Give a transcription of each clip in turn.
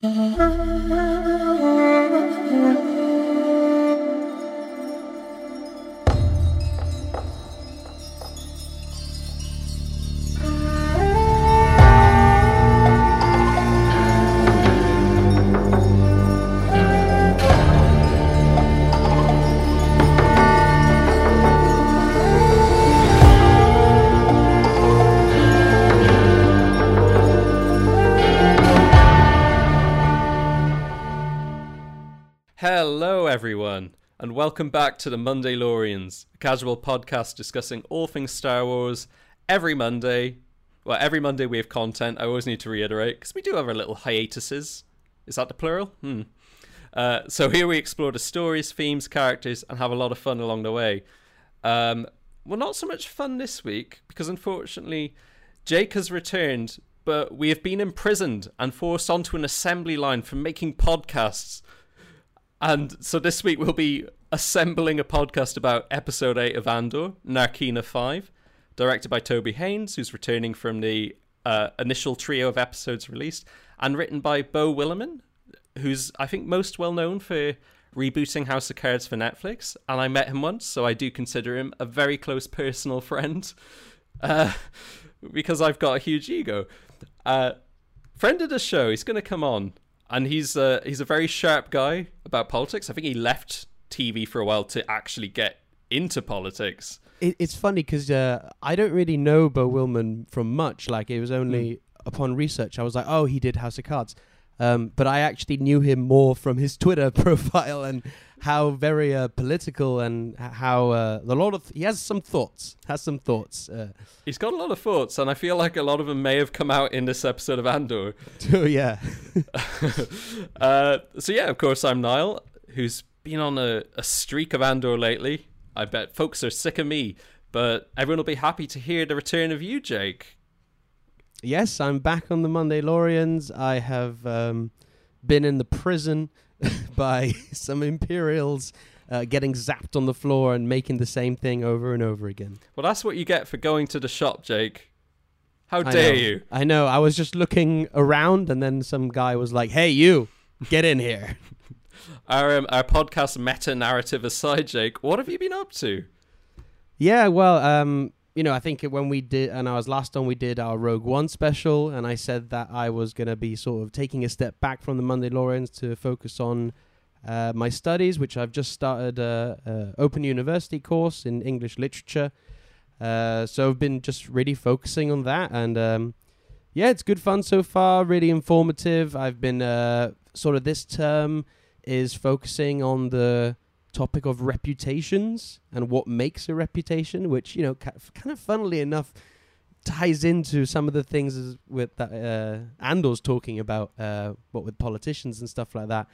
嗯 welcome back to the Mondaylorians, a casual podcast discussing all things Star Wars every Monday. Well, every Monday we have content. I always need to reiterate because we do have our little hiatuses. Is that the plural? Hmm. Uh, so here we explore the stories, themes, characters, and have a lot of fun along the way. Um, well, not so much fun this week because unfortunately Jake has returned, but we have been imprisoned and forced onto an assembly line for making podcasts. And so this week we'll be assembling a podcast about episode 8 of Andor, Narkina 5, directed by Toby Haynes, who's returning from the uh, initial trio of episodes released, and written by Beau Willimon, who's, I think, most well known for rebooting House of Cards for Netflix. And I met him once, so I do consider him a very close personal friend uh, because I've got a huge ego. Uh, friend of the show, he's going to come on and he's uh, he's a very sharp guy about politics. I think he left TV for a while to actually get into politics. It, it's funny because uh, I don't really know Beau Willimon from much. Like it was only Mm. upon research I was like, oh, he did House of Cards. Um, but I actually knew him more from his Twitter profile and how very uh, political and how uh, a lot of he has some thoughts. Has some thoughts. Uh, He's got a lot of thoughts, and I feel like a lot of them may have come out in this episode of Andor. so yeah, uh, so yeah, of course, I'm Niall, who's been on a, a streak of Andor lately. I bet folks are sick of me, but everyone will be happy to hear the return of you, Jake. yes, I'm back on the Mondaylorians. I have um, been in the prison by some Imperials. Uh, getting zapped on the floor and making the same thing over and over again. Well, that's what you get for going to the shop, Jake. How dare know. you? I know. I was just looking around, and then some guy was like, "Hey, you, get in here." Our um, our podcast meta narrative aside, Jake, what have you been up to? yeah, well, um, you know, I think when we did, and I was last on, we did our Rogue One special, and I said that I was gonna be sort of taking a step back from the Monday Mandalorians to focus on uh, my studies, which I've just started a, a open university course in English literature. Uh, so I've been just really focusing on that, and um, yeah, it's good fun so far. Really informative. I've been uh, sort of this term is focusing on the topic of reputations and what makes a reputation, which you know, kind of funnily enough, ties into some of the things with that uh, Andor's talking about, uh, what with politicians and stuff like that.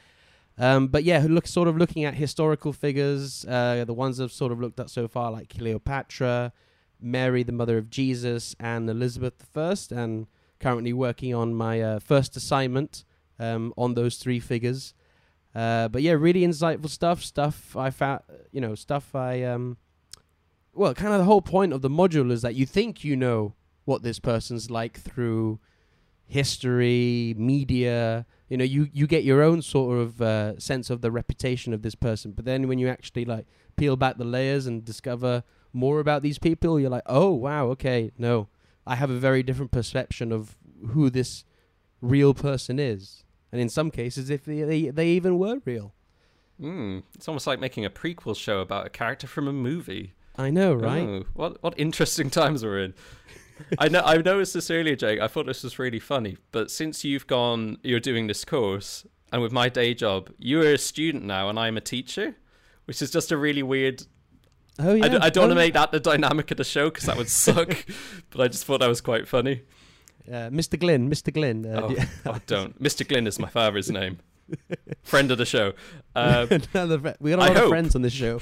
Um, but yeah, look, sort of looking at historical figures, uh, the ones I've sort of looked at so far, like Cleopatra, Mary, the mother of Jesus, and Elizabeth I, and currently working on my uh, first assignment um, on those three figures. Uh, but yeah, really insightful stuff. Stuff I found, you know, stuff I um, well, kind of the whole point of the module is that you think you know what this person's like through history, media. You know, you you get your own sort of uh, sense of the reputation of this person. But then when you actually like peel back the layers and discover more about these people, you're like, oh wow, okay, no, I have a very different perception of who this real person is. And in some cases, if they they, they even were real. Hmm, it's almost like making a prequel show about a character from a movie. I know, right? Oh, what what interesting times we're in. I know I noticed this earlier, Jake. I thought this was really funny. But since you've gone, you're doing this course, and with my day job, you're a student now, and I'm a teacher, which is just a really weird. Oh yeah. I, d- I don't want Oh, to make that the dynamic of the show because that would suck. but I just thought that was quite funny. Uh, Mr. Glynn, Mr. Glynn. Uh, Oh, do- oh, don't. Mr. Glynn is my father's name. Friend of the show. Fri- we got a I lot of hope. friends on this show.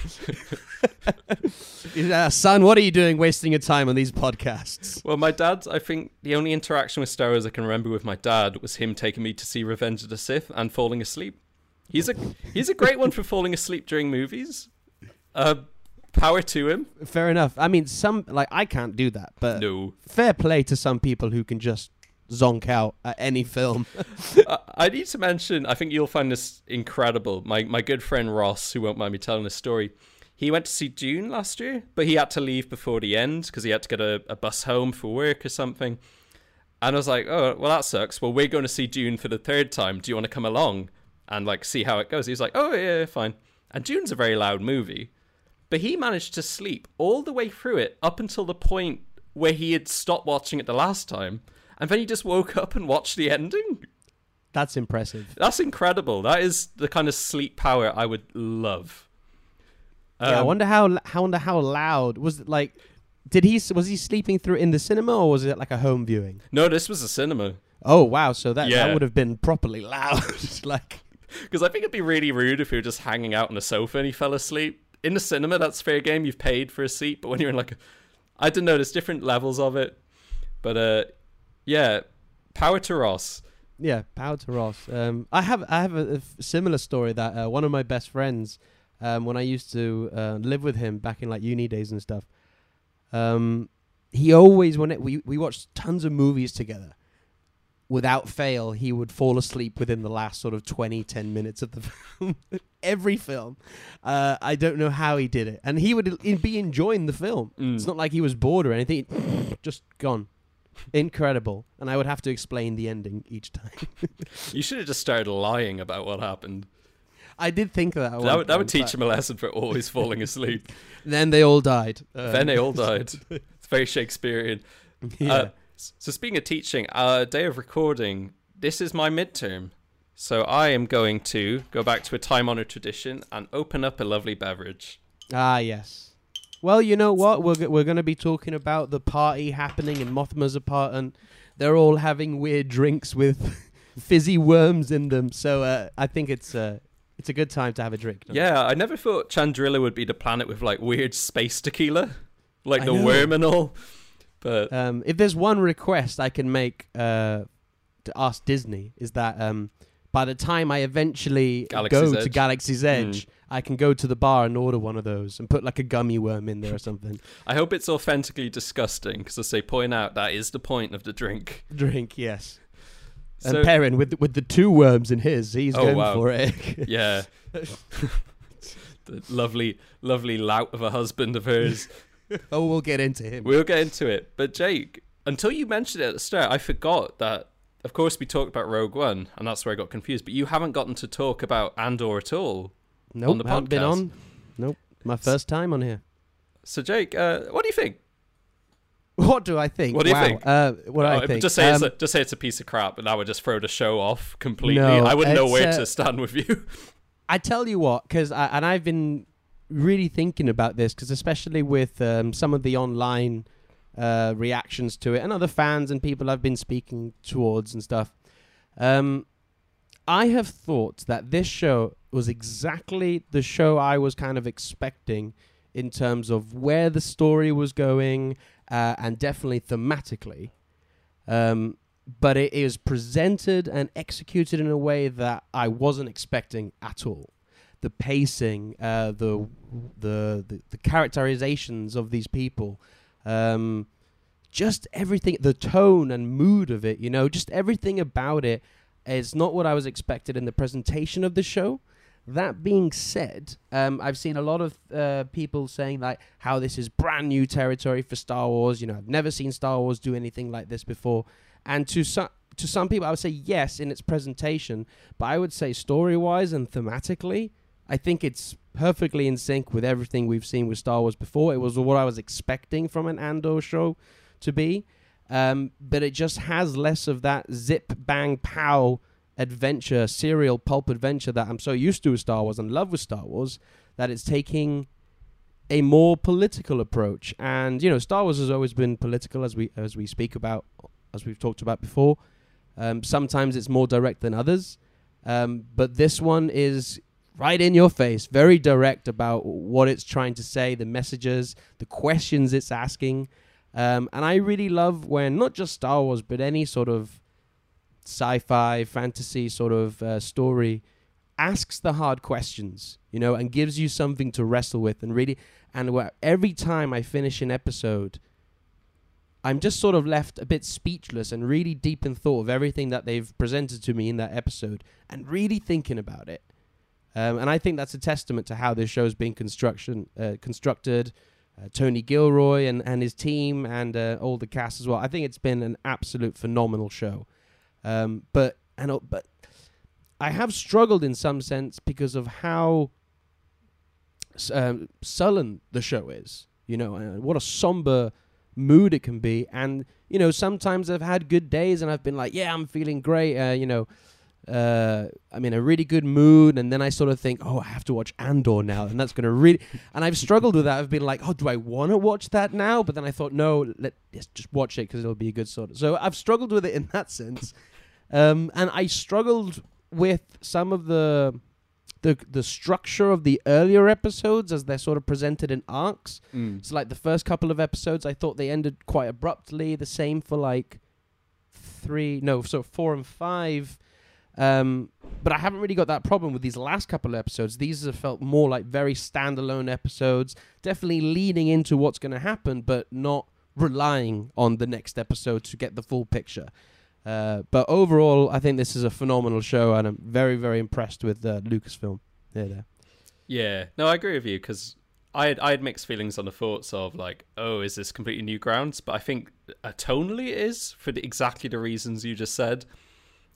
uh, son, what are you doing wasting your time on these podcasts? Well, my dad, I think the only interaction with Star Wars I can remember with my dad was him taking me to see Revenge of the Sith and falling asleep. He's a he's a great one for falling asleep during movies. Uh, power to him. Fair enough. I mean, some like I can't do that, but No. fair play to some people who can just zonk out at any film. I- I need to mention. I think you'll find this incredible. My my good friend Ross, who won't mind me telling this story, he went to see Dune last year, but he had to leave before the end because he had to get a, a bus home for work or something. And I was like, oh, well, that sucks. Well, we're going to see Dune for the third time. Do you want to come along and like see how it goes? He was like, oh yeah, yeah, fine. And Dune's a very loud movie, but he managed to sleep all the way through it up until the point where he had stopped watching it the last time, and then he just woke up and watched the ending. That's impressive. That's incredible. That is the kind of sleep power I would love. yeah, I Um, wonder how how wonder how loud was it like. Did he was he sleeping through in the cinema or was it like a home viewing? no, this was a cinema Oh wow! So that Yeah. that would have been properly loud. like because I think it'd be really rude if you were just hanging out on a sofa and he fell asleep in the cinema. That's fair game. You've paid for a seat, but when you're in like, a, I don't know. There's different levels of it, but uh, yeah, power to Ross. yeah, power to Ross. Um, I have I have a, a similar story that uh, one of my best friends, um, when I used to uh, live with him back in like uni days and stuff, um, he always when it, we we watched tons of movies together. Without fail, he would fall asleep within the last sort of 20, 10 minutes of the film. Every film. Uh, I don't know how he did it. And he would be enjoying the film. Mm. It's not like he was bored or anything. Just gone. Incredible. And I would have to explain the ending each time. You should have just started lying about what happened. I did think that. That would, that would teach him a lesson for always falling asleep. Then they all died. Uh, then they all died. It's very Shakespearean. yeah. Uh, so speaking of teaching, uh, day of recording, this is my midterm. So I am going to go back to a time-honored tradition and open up a lovely beverage. ah, yes. Well, you know what? We're, g- we're going to be talking about the party happening in Mothma's apartment. They're all having weird drinks with fizzy worms in them. So uh, I think it's uh, it's a good time to have a drink. Yeah, I never thought Chandrila would be the planet with like weird space tequila, like I the know. worm and all. But Um, if there's one request I can make uh, to ask Disney is that um, by the time I eventually Galaxy's go to Galaxy's Edge, I can go to the bar and order one of those and put like a gummy worm in there or something. I hope it's authentically disgusting because, as they point out, that is the point of the drink. Drink, yes. So and Perrin with the, with the two worms in his, he's Oh, going wow. for it. yeah, the lovely, lovely lout of a husband of hers. oh, we'll get into him. We'll get into it. But Jake, until you mentioned it at the start, I forgot that. Of course, we talked about Rogue One, and that's where I got confused. But you haven't gotten to talk about Andor at all. nope, the haven't been on. Nope, my first time on here. So, Jake, uh, what do you think? What do I think? What do you Wow. think? Uh, what I think? Just say it's Um, a, just say it's a piece of crap, and that would just throw the show off completely. No, I wouldn't know where uh, to stand with you. I tell you what, because and I've been really thinking about this, because especially with um, some of the online uh, reactions to it, and other fans and people I've been speaking towards and stuff, um, I have thought that this show was exactly the show I was kind of expecting in terms of where the story was going, uh, and definitely thematically. Um, but it is presented and executed in a way that I wasn't expecting at all. The pacing, uh, the, the the the characterizations of these people, um, just everything, the tone and mood of it, you know, just everything about it is not what I was expected in the presentation of the show. That being said, um, I've seen a lot of uh, people saying like how this is brand new territory for Star Wars. You know, I've never seen Star Wars do anything like this before. And to some to some people, I would say yes in its presentation, but I would say story wise and thematically, I think it's perfectly in sync with everything we've seen with Star Wars before. It was what I was expecting from an Andor show to be, um, but it just has less of that zip bang pow adventure, serial pulp adventure that I'm so used to with Star Wars and love with Star Wars. That it's taking a more political approach, and you know, Star Wars has always been political, as we as we speak about, as we've talked about before. Um, sometimes it's more direct than others, um, but this one is right in your face, very direct about what it's trying to say, the messages, the questions it's asking. Um, and I really love when not just Star Wars, but any sort of sci-fi, fantasy sort of uh, story asks the hard questions, you know, and gives you something to wrestle with, and really, and every time I finish an episode, I'm just sort of left a bit speechless and really deep in thought of everything that they've presented to me in that episode and really thinking about it. Um, and I think that's a testament to how this show's being construction uh, constructed. Uh, Tony Gilroy and, and his team and uh, all the cast as well. I think it's been an absolute phenomenal show. Um, but and uh, but I have struggled in some sense because of how um, sullen the show is. You know, what a somber mood it can be. And you know, sometimes I've had good days and I've been like, yeah, I'm feeling great. Uh, you know, uh, I'm in a really good mood, and then I sort of think, oh, I have to watch Andor now, and that's going to really. And I've struggled with that. I've been like, oh, do I want to watch that now? But then I thought, no, let us just watch it because it'll be a good sort of. So I've struggled with it in that sense, um, and I struggled with some of the the the structure of the earlier episodes as they're sort of presented in arcs. Mm. So like the first couple of episodes, I thought they ended quite abruptly. The same for like three, no, so four and five. Um, but I haven't really got that problem with these last couple of episodes. These have felt more like very standalone episodes, definitely leading into what's going to happen, but not relying on the next episode to get the full picture. Uh, but overall, I think this is a phenomenal show, and I'm very, very impressed with uh, Lucasfilm. Yeah, there. Yeah, no, I agree with you because I had I had mixed feelings on the thoughts of like, oh, is this completely new grounds? But I think uh, tonally it is for the, exactly the reasons you just said,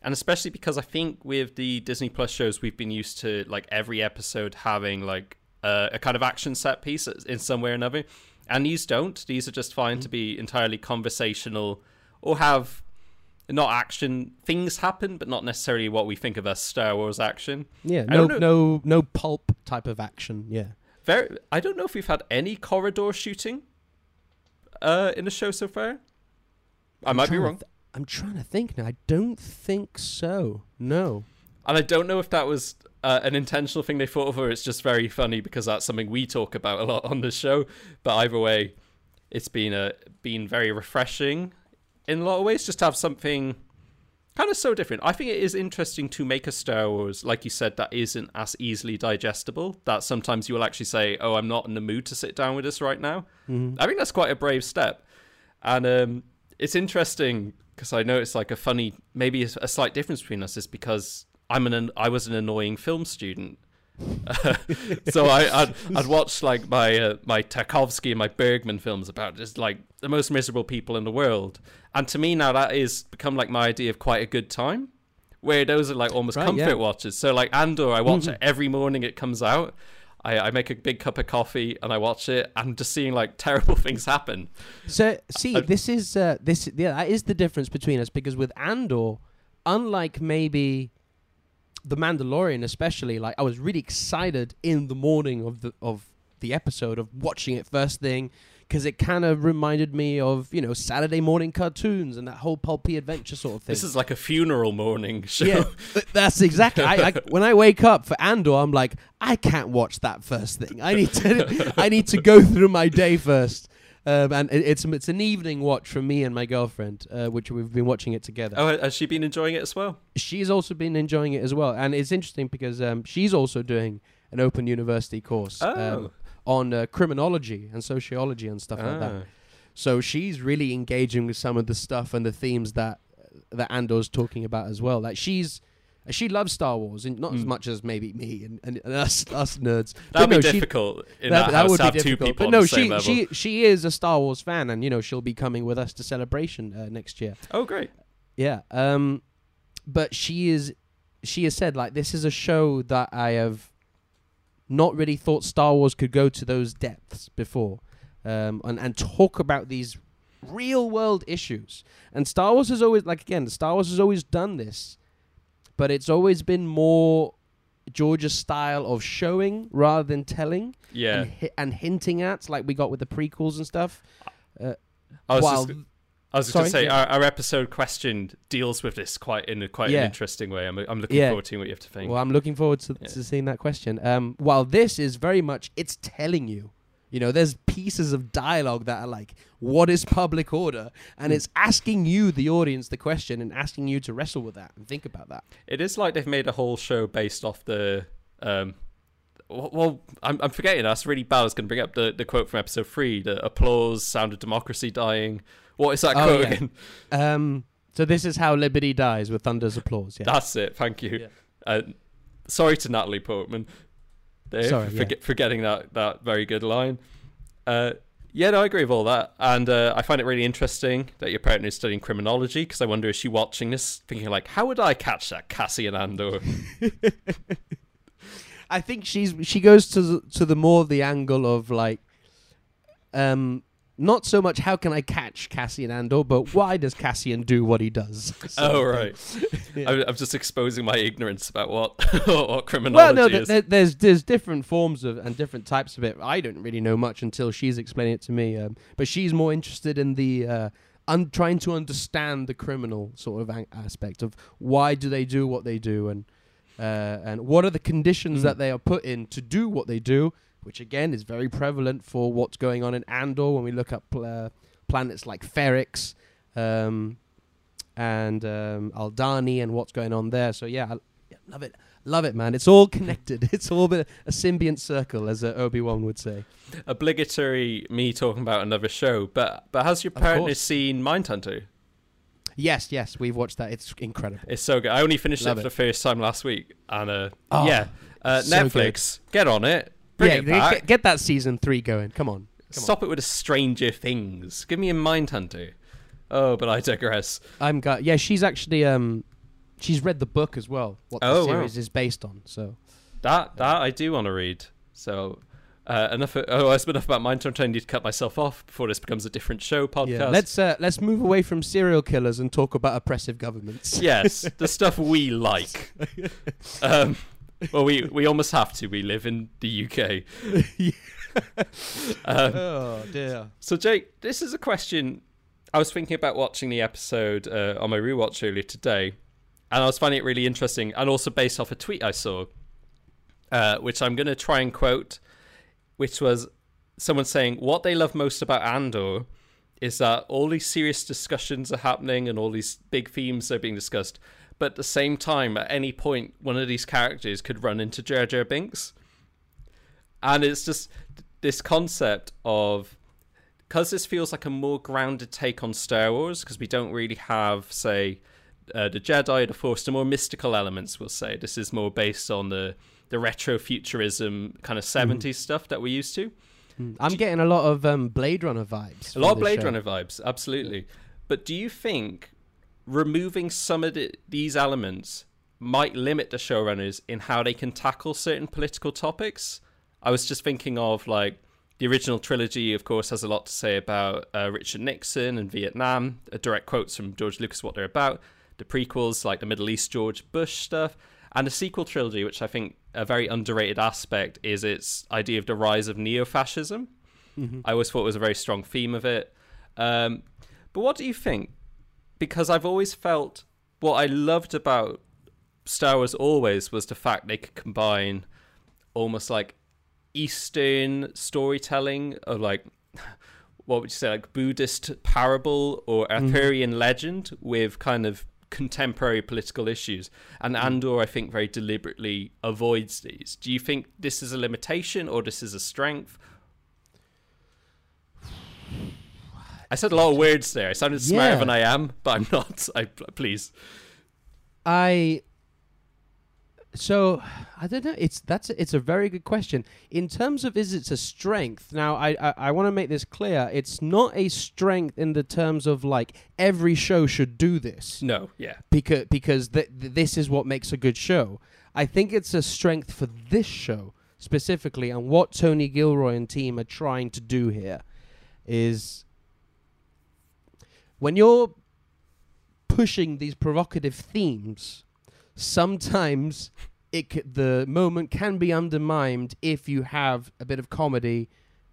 and especially because I think with the Disney Plus shows we've been used to like every episode having like uh, a kind of action set piece in some way or another, and these don't. These are just fine Mm. to be entirely conversational or have not action things happen, but not necessarily what we think of as Star Wars action. Yeah, no, no, no pulp type of action. Yeah. Very, I don't know if we've had any corridor shooting uh, in the show so far. I I'm might be wrong, th- I'm trying to think now. I don't think so. No. and I don't know if that was uh, an intentional thing they thought of, or it's just very funny because that's something we talk about a lot on the show. But either way, it's been a been very refreshing in a lot of ways, just to have something kind of so different. I think it is interesting to make a Star Wars, like you said, that isn't as easily digestible. That sometimes you will actually say, "Oh, I'm not in the mood to sit down with this right now." Mhm. I think that's quite a brave step, and um, it's interesting because I know it's like a funny, maybe a a slight difference between us is because I'm an I was an annoying film student, so I I'd, I'd watch like my uh, my Tarkovsky and my Bergman films about just like the most miserable people in the world, and to me now that is become like my idea of quite a good time. Where those are like almost Right, comfort yeah. watches. So like Andor, I watch Mhm. it every morning it comes out. I, I make a big cup of coffee and I watch it. and just seeing like terrible things happen. So see, I- this is uh, this yeah, that is the difference between us because with Andor, unlike maybe the Mandalorian, especially, like I was really excited in the morning of the of the episode of watching it first thing because it kind of reminded me of you know Saturday morning cartoons and that whole pulpy adventure sort of thing. This is like a funeral morning show. Yeah, that's exactly. I, I, when I wake up for Andor, I'm like, I can't watch that first thing. I need to, I need to go through my day first. Um, and it, it's it's an evening watch for me and my girlfriend, uh, which we've been watching it together. Oh, has she been enjoying it as well? She's also been enjoying it as well, and it's interesting because um, she's also doing an open university course um, Oh. On uh, criminology and sociology and stuff like that. Ah. So she's really engaging with some of the stuff and the themes that that Andor's talking about as well. Like she's she loves Star Wars, and not as Mm. much as maybe me and, and, and us us nerds. That'd be no, she- difficult in that, that, house would be have two difficult. people But on no, the same she level. she she is a Star Wars fan, and you know she'll be coming with us to celebration uh, next year. Oh, great. Yeah. Um, but she is she has said like this is a show that I have not really thought Star Wars could go to those depths before, um, and and talk about these real world issues. And Star Wars has always like again, Star Wars has always done this, but it's always been more George's style of showing rather than telling Yeah. and, hi- and hinting at, like we got with the prequels and stuff. Was while just, I was just going to say, Yeah. our, our episode question deals with this quite in a quite Yeah. an interesting way. I'm, I'm looking Yeah. forward to what you have to think. Well, I'm looking forward to, to seeing that question. Um, while this is very much, it's telling you. You know, there's pieces of dialogue that are like, "What is public order?" and Hmm. it's asking you, the audience, the question, and asking you to wrestle with that and think about that. It is like they've made a whole show based off the um, well, I'm, I'm forgetting. That's really bad. I was going to bring up the, the quote from episode three: the applause, sound of democracy dying. What is that Oh, quote yeah. again? Um, so this is how liberty dies with thunder's applause. Yeah. That's it. Thank you. Yeah. Uh, sorry to Natalie Portman. There, Sorry, for yeah. get- for getting that that very good line. Uh, yeah, no, I agree with all that, and uh, I find it really interesting that your partner is studying criminology because I wonder is she watching this thinking like, how would I catch that Cassian Andor? I think she's she goes to the, to the more the angle of like, um, not so much how can I catch Cassian Andor, but why does Cassian do what he does? oh right. Yeah. I, I'm just exposing my ignorance about what what Well, no, th- is. th- there's there's different forms of and different types of it. I don't really know much until she's explaining it to me. Um, but she's more interested in the uh, un- trying to understand the criminal sort of an- aspect of why do they do what they do and uh, and what are the conditions Mm. that they are put in to do what they do, which again is very prevalent for what's going on in Andor when we look at pl- uh, planets like Ferrix. Um, and um, Aldhani and what's going on there. So yeah, I, yeah, love it, love it, man. It's all connected. it's all been a symbiont circle, as uh, Obi Wan would say. Obligatory me talking about another show, but but has your partner seen Mindhunter? Yes, yes, we've watched that. It's incredible. It's so good. I only finished Love it for it. the first time last week, and uh, Oh, yeah, uh, so Netflix, get on it. Bring yeah, get, get- that season three going. Come on. Come Stop it with the Stranger Things. Give me a Mindhunter. Oh, but I digress. I'm got. Yeah, she's actually um, she's read the book as well. What the Oh, wow. series is based on. So That that I do want to read. So uh, enough. Of, oh, it's enough about Mindhunter. I need to cut myself off before this becomes a different show podcast. yeah, let's uh, let's move away from serial killers and talk about oppressive governments. yes, the stuff we like. Um, well, we we almost have to. We live in the UK. um, oh dear. So, Jake, this is a question. I was thinking about watching the episode uh, on my rewatch earlier today, and I was finding it really interesting, and also based off a tweet I saw, uh, which I'm going to try and quote, which was someone saying, What they love most about Andor is that all these serious discussions are happening and all these big themes are being discussed, but at the same time, at any point, one of these characters could run into Jar Jar Binks. And it's just this concept of because this feels like a more grounded take on Star Wars, because we don't really have, say, uh, the Jedi, the Force, the more mystical elements. We'll say this is more based on the the retro futurism kind of 70s stuff that we're used to. Mm. I'm getting a lot of um, Blade Runner vibes. A lot of Blade show. Runner vibes, absolutely. But do you think removing some of the, these elements might limit the showrunners in how they can tackle certain political topics? I was just thinking of like the original trilogy, of course, has a lot to say about uh, Richard Nixon and Vietnam. Uh, direct quotes from George Lucas, what they're about. The prequels, like the Middle East George Bush stuff, and the sequel trilogy, which I think a very underrated aspect is its idea of the rise of neo-fascism. Mm-hmm. I always thought it was a very strong theme of it. Um, but what do you think? Because I've always felt what I loved about Star Wars always was the fact they could combine almost like Eastern storytelling of like what would you say like Buddhist parable or mm-hmm. Arthurian legend with kind of contemporary political issues. And mm-hmm. Andor, I think, very deliberately avoids these. Do you think this is a limitation or this is a strength? I said a lot of words there. I sounded smarter Yeah. than I am, but I'm not. I please. I so I don't know. It's that's it's a very good question. In terms of is it a strength? Now I I, I want to make this clear. It's not a strength in the terms of like every show should do this No, yeah. because because th- th- this is what makes a good show. I think it's a strength for this show specifically, and what Tony Gilroy and team are trying to do here is when you're pushing these provocative themes, sometimes it c- the moment can be undermined if you have a bit of comedy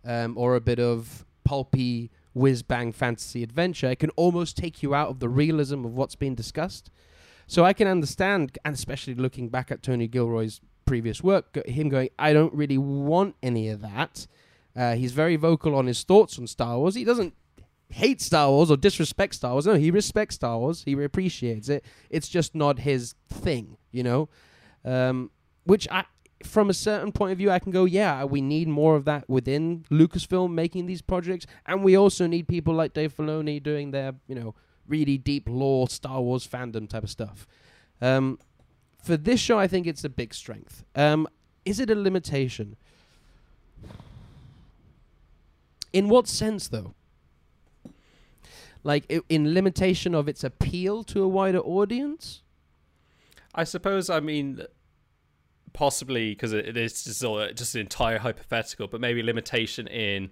um, or a bit of pulpy whiz bang fantasy adventure. It can almost take you out of the realism of what's being discussed. So I can understand, and especially looking back at Tony Gilroy's previous work, him going, I don't really want any of that. Uh, he's very vocal on his thoughts on Star Wars. He doesn't hate Star Wars or disrespect Star Wars. No, he respects Star Wars. He appreciates it. It's just not his thing, you know. Um, which I, from a certain point of view, I can go, yeah, we need more of that within Lucasfilm making these projects, and we also need people like Dave Filoni doing their, you know, really deep lore Star Wars fandom type of stuff. Um, for this show, I think it's a big strength. Um, is it a limitation? In what sense, though? Like in limitation of its appeal to a wider audience? I suppose. I mean, possibly because it, it is just, all, just an entire hypothetical, but maybe limitation in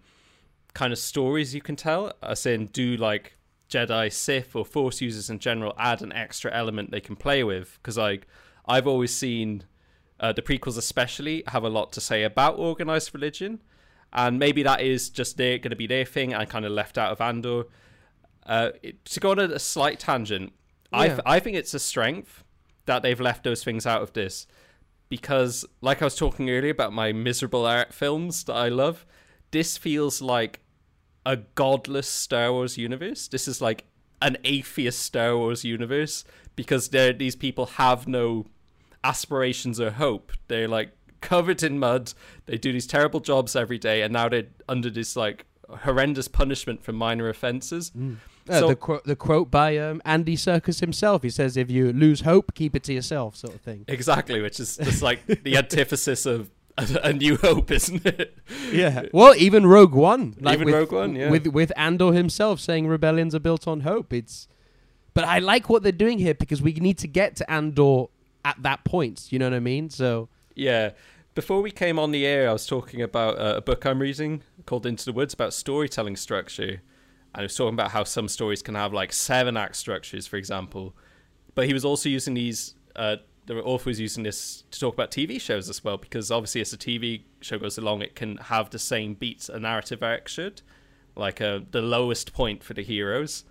kind of stories you can tell. As in, do like Jedi, Sith, or Force users in general add an extra element they can play with? Because like I've always seen uh, the prequels, especially, have a lot to say about organized religion, and maybe that is just going to be their thing and kind of left out of Andor. Uh, it, to go on a, slight tangent, I Yeah. th- I think it's a strength that they've left those things out of this because like I was talking earlier about my miserable art films that I love, this feels like a godless Star Wars universe. This is like an atheist Star Wars universe because these people have no aspirations or hope. They're like covered in mud. They do these terrible jobs every day, and now they're under this like horrendous punishment for minor offenses. Uh, So- the, quote, the quote by um, Andy Serkis himself. He says, "If you lose hope, keep it to yourself," sort of thing. Exactly, which is just like the antithesis of a, a new hope, isn't it? Yeah. Well, even Rogue One, like Even with, Rogue One, yeah. with with Andor himself saying rebellions are built on hope. It's, but I like what they're doing here because we need to get to Andor at that point. You know what I mean? So Yeah. Before we came on the air, I was talking about uh, a book I'm reading called Into the Woods about storytelling structure. And I was talking about how some stories can have like seven act structures, for example. But he was also using these, uh, the author was using this to talk about TV shows as well, because obviously as a TV show goes along, it can have the same beats a narrative arc should, like uh, the lowest point for the heroes.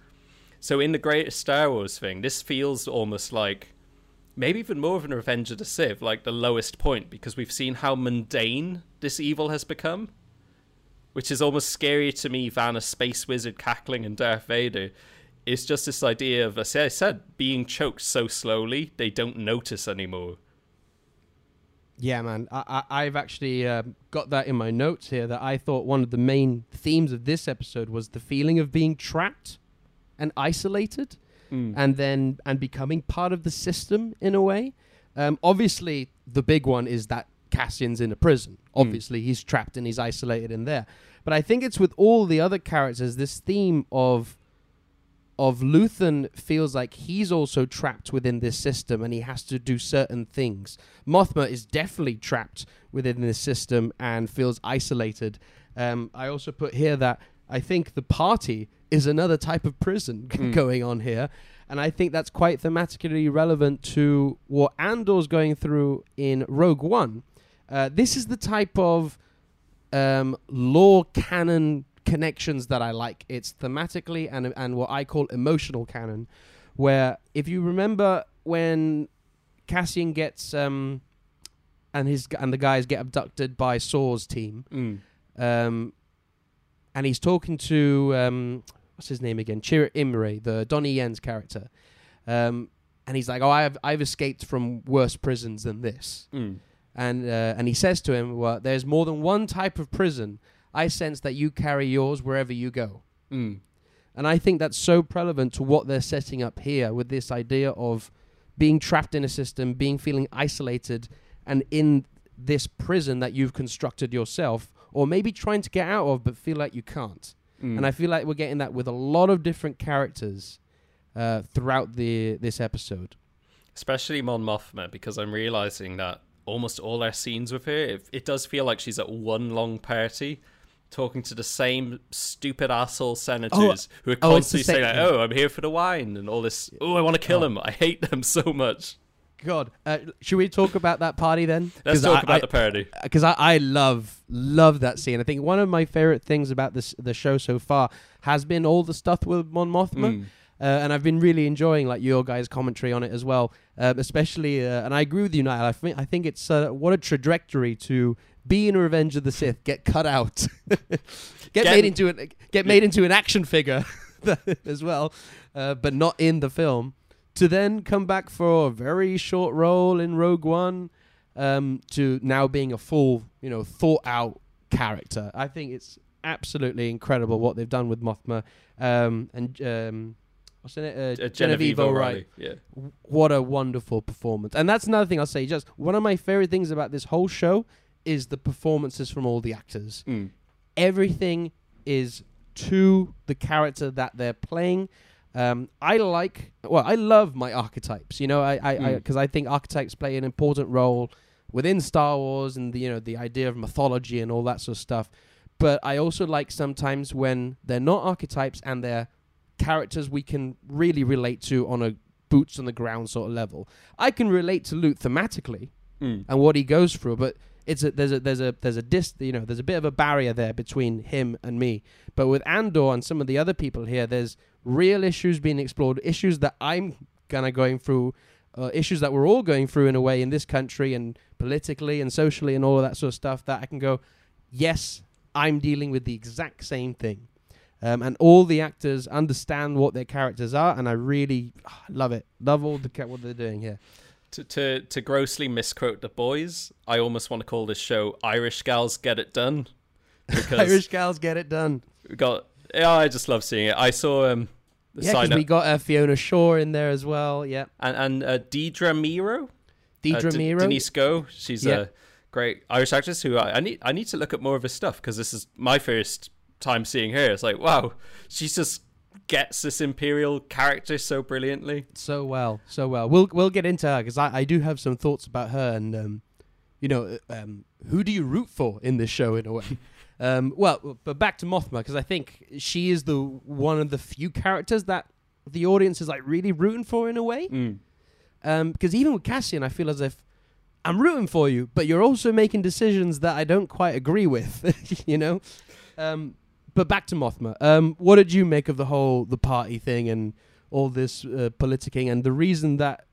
So in the greatest Star Wars thing, this feels almost like maybe even more of an Revenge of the Sith, like the lowest point, because we've seen how mundane this evil has become. Which is almost scarier to me than a space wizard cackling and Darth Vader. It's just this idea of, as I said, being choked so slowly they don't notice anymore. yeah, man, I, I I've actually um, got that in my notes here. That I thought one of the main themes of this episode was the feeling of being trapped and isolated. and then and becoming part of the system in a way. Um, obviously, the big one is that Cassian's in a prison. Obviously, he's trapped and he's isolated in there. But I think it's with all the other characters this theme of of Luthen feels like he's also trapped within this system and he has to do certain things. Mothma is definitely trapped within this system and feels isolated. Um, I also put here that I think the party is another type of prison Mm. going on here. And I think that's quite thematically relevant to what Andor's going through in Rogue One. Uh, this is the type of um, lore canon connections that I like. It's thematically and and what I call emotional canon, where if you remember when Cassian gets um, and his and the guys get abducted by Saw's team, Mm. um, and he's talking to um, what's his name again, Chirrut Îmwe, the Donnie Yen's character, um, and he's like, "Oh, I've I've escaped from worse prisons than this." Mm. And uh, and he says to him, "Well, there's more than one type of prison. I sense that you carry yours wherever you go." Mm. And I think that's so prevalent to what they're setting up here with this idea of being trapped in a system, being feeling isolated, and in this prison that you've constructed yourself, or maybe trying to get out of but feel like you can't. Mm. And I feel like we're getting that with a lot of different characters uh, throughout the this episode. especially Mon Mothma, because I'm realizing that almost all our scenes with her, it, it does feel like she's at one long party, talking to the same stupid asshole senators who are oh, constantly saying, like, "Oh, I'm here for the wine," and all this. Oh, I want to kill Oh. him. I hate them so much. God, uh, should we talk about that party then? Let's talk I- about I- the party. because I, I love love that scene. I think one of my favorite things about this the show so far has been all the stuff with Mon Mothma, Mm. uh, and I've been really enjoying like your guys' commentary on it as well. Um, especially, uh, and I agree with you, Niall. I think I think it's uh, what a trajectory to be in Revenge of the Sith, get cut out, get, Get- made into an get made into an action figure as well, uh, but not in the film. To then come back for a very short role in Rogue One. um, to now being a full, you know, thought out character. I think it's absolutely incredible what they've done with Mothma um, and um, what's in it? Uh, Uh, Genevieve O'Reilly. Yeah. what a wonderful performance. And that's another thing I'll say. Just one of my favorite things about this whole show is the performances from all the actors. Mm. Everything is to the character that they're playing. Um, I like, well, I love my archetypes. You know, I, I, Mm. because I, think archetypes play an important role within Star Wars and the, you know the idea of mythology and all that sort of stuff. But I also like sometimes when they're not archetypes and they're characters we can really relate to on a boots on the ground sort of level. I can relate to Luke thematically Mm. and what he goes through, but it's a there's a there's a there's a dis you know there's a bit of a barrier there between him and me. But with Andor and some of the other people here, there's real issues being explored, issues that I'm kind of going through, uh, issues that we're all going through in a way in this country and politically and socially and all of that sort of stuff. That I can go, yes, I'm dealing with the exact same thing. Um, and all the actors understand what their characters are, and I really ah, love it. Love all the ca- what they're doing here. To, to to grossly misquote the boys, I almost want to call this show "Irish Gals Get It Done" because Irish gals get it done. we got. Yeah, I just love seeing it. I saw um the Yeah, sign because up we got uh, Fiona Shaw in there as well. Yeah, and and uh, Deidre Meero, Deidre uh, D- Meero. Denise Gough. She's Yeah. a great Irish actress who I, I need I need to look at more of her stuff because this is my first time seeing her. It's like wow, she just gets this imperial character so brilliantly. so well, so well. We'll we'll get into her because I, I do have some thoughts about her and um, you know, uh, um, who do you root for in this show in a way? um, well, but back to Mothma because I think she is the one of the few characters that the audience is like really rooting for in a way. Mm. Um, because even with Cassian, I feel as if I'm rooting for you, but you're also making decisions that I don't quite agree with. you know. Um, but back to Mothma. Um, what did you make of the whole the party thing and all this uh, politicking and the reason that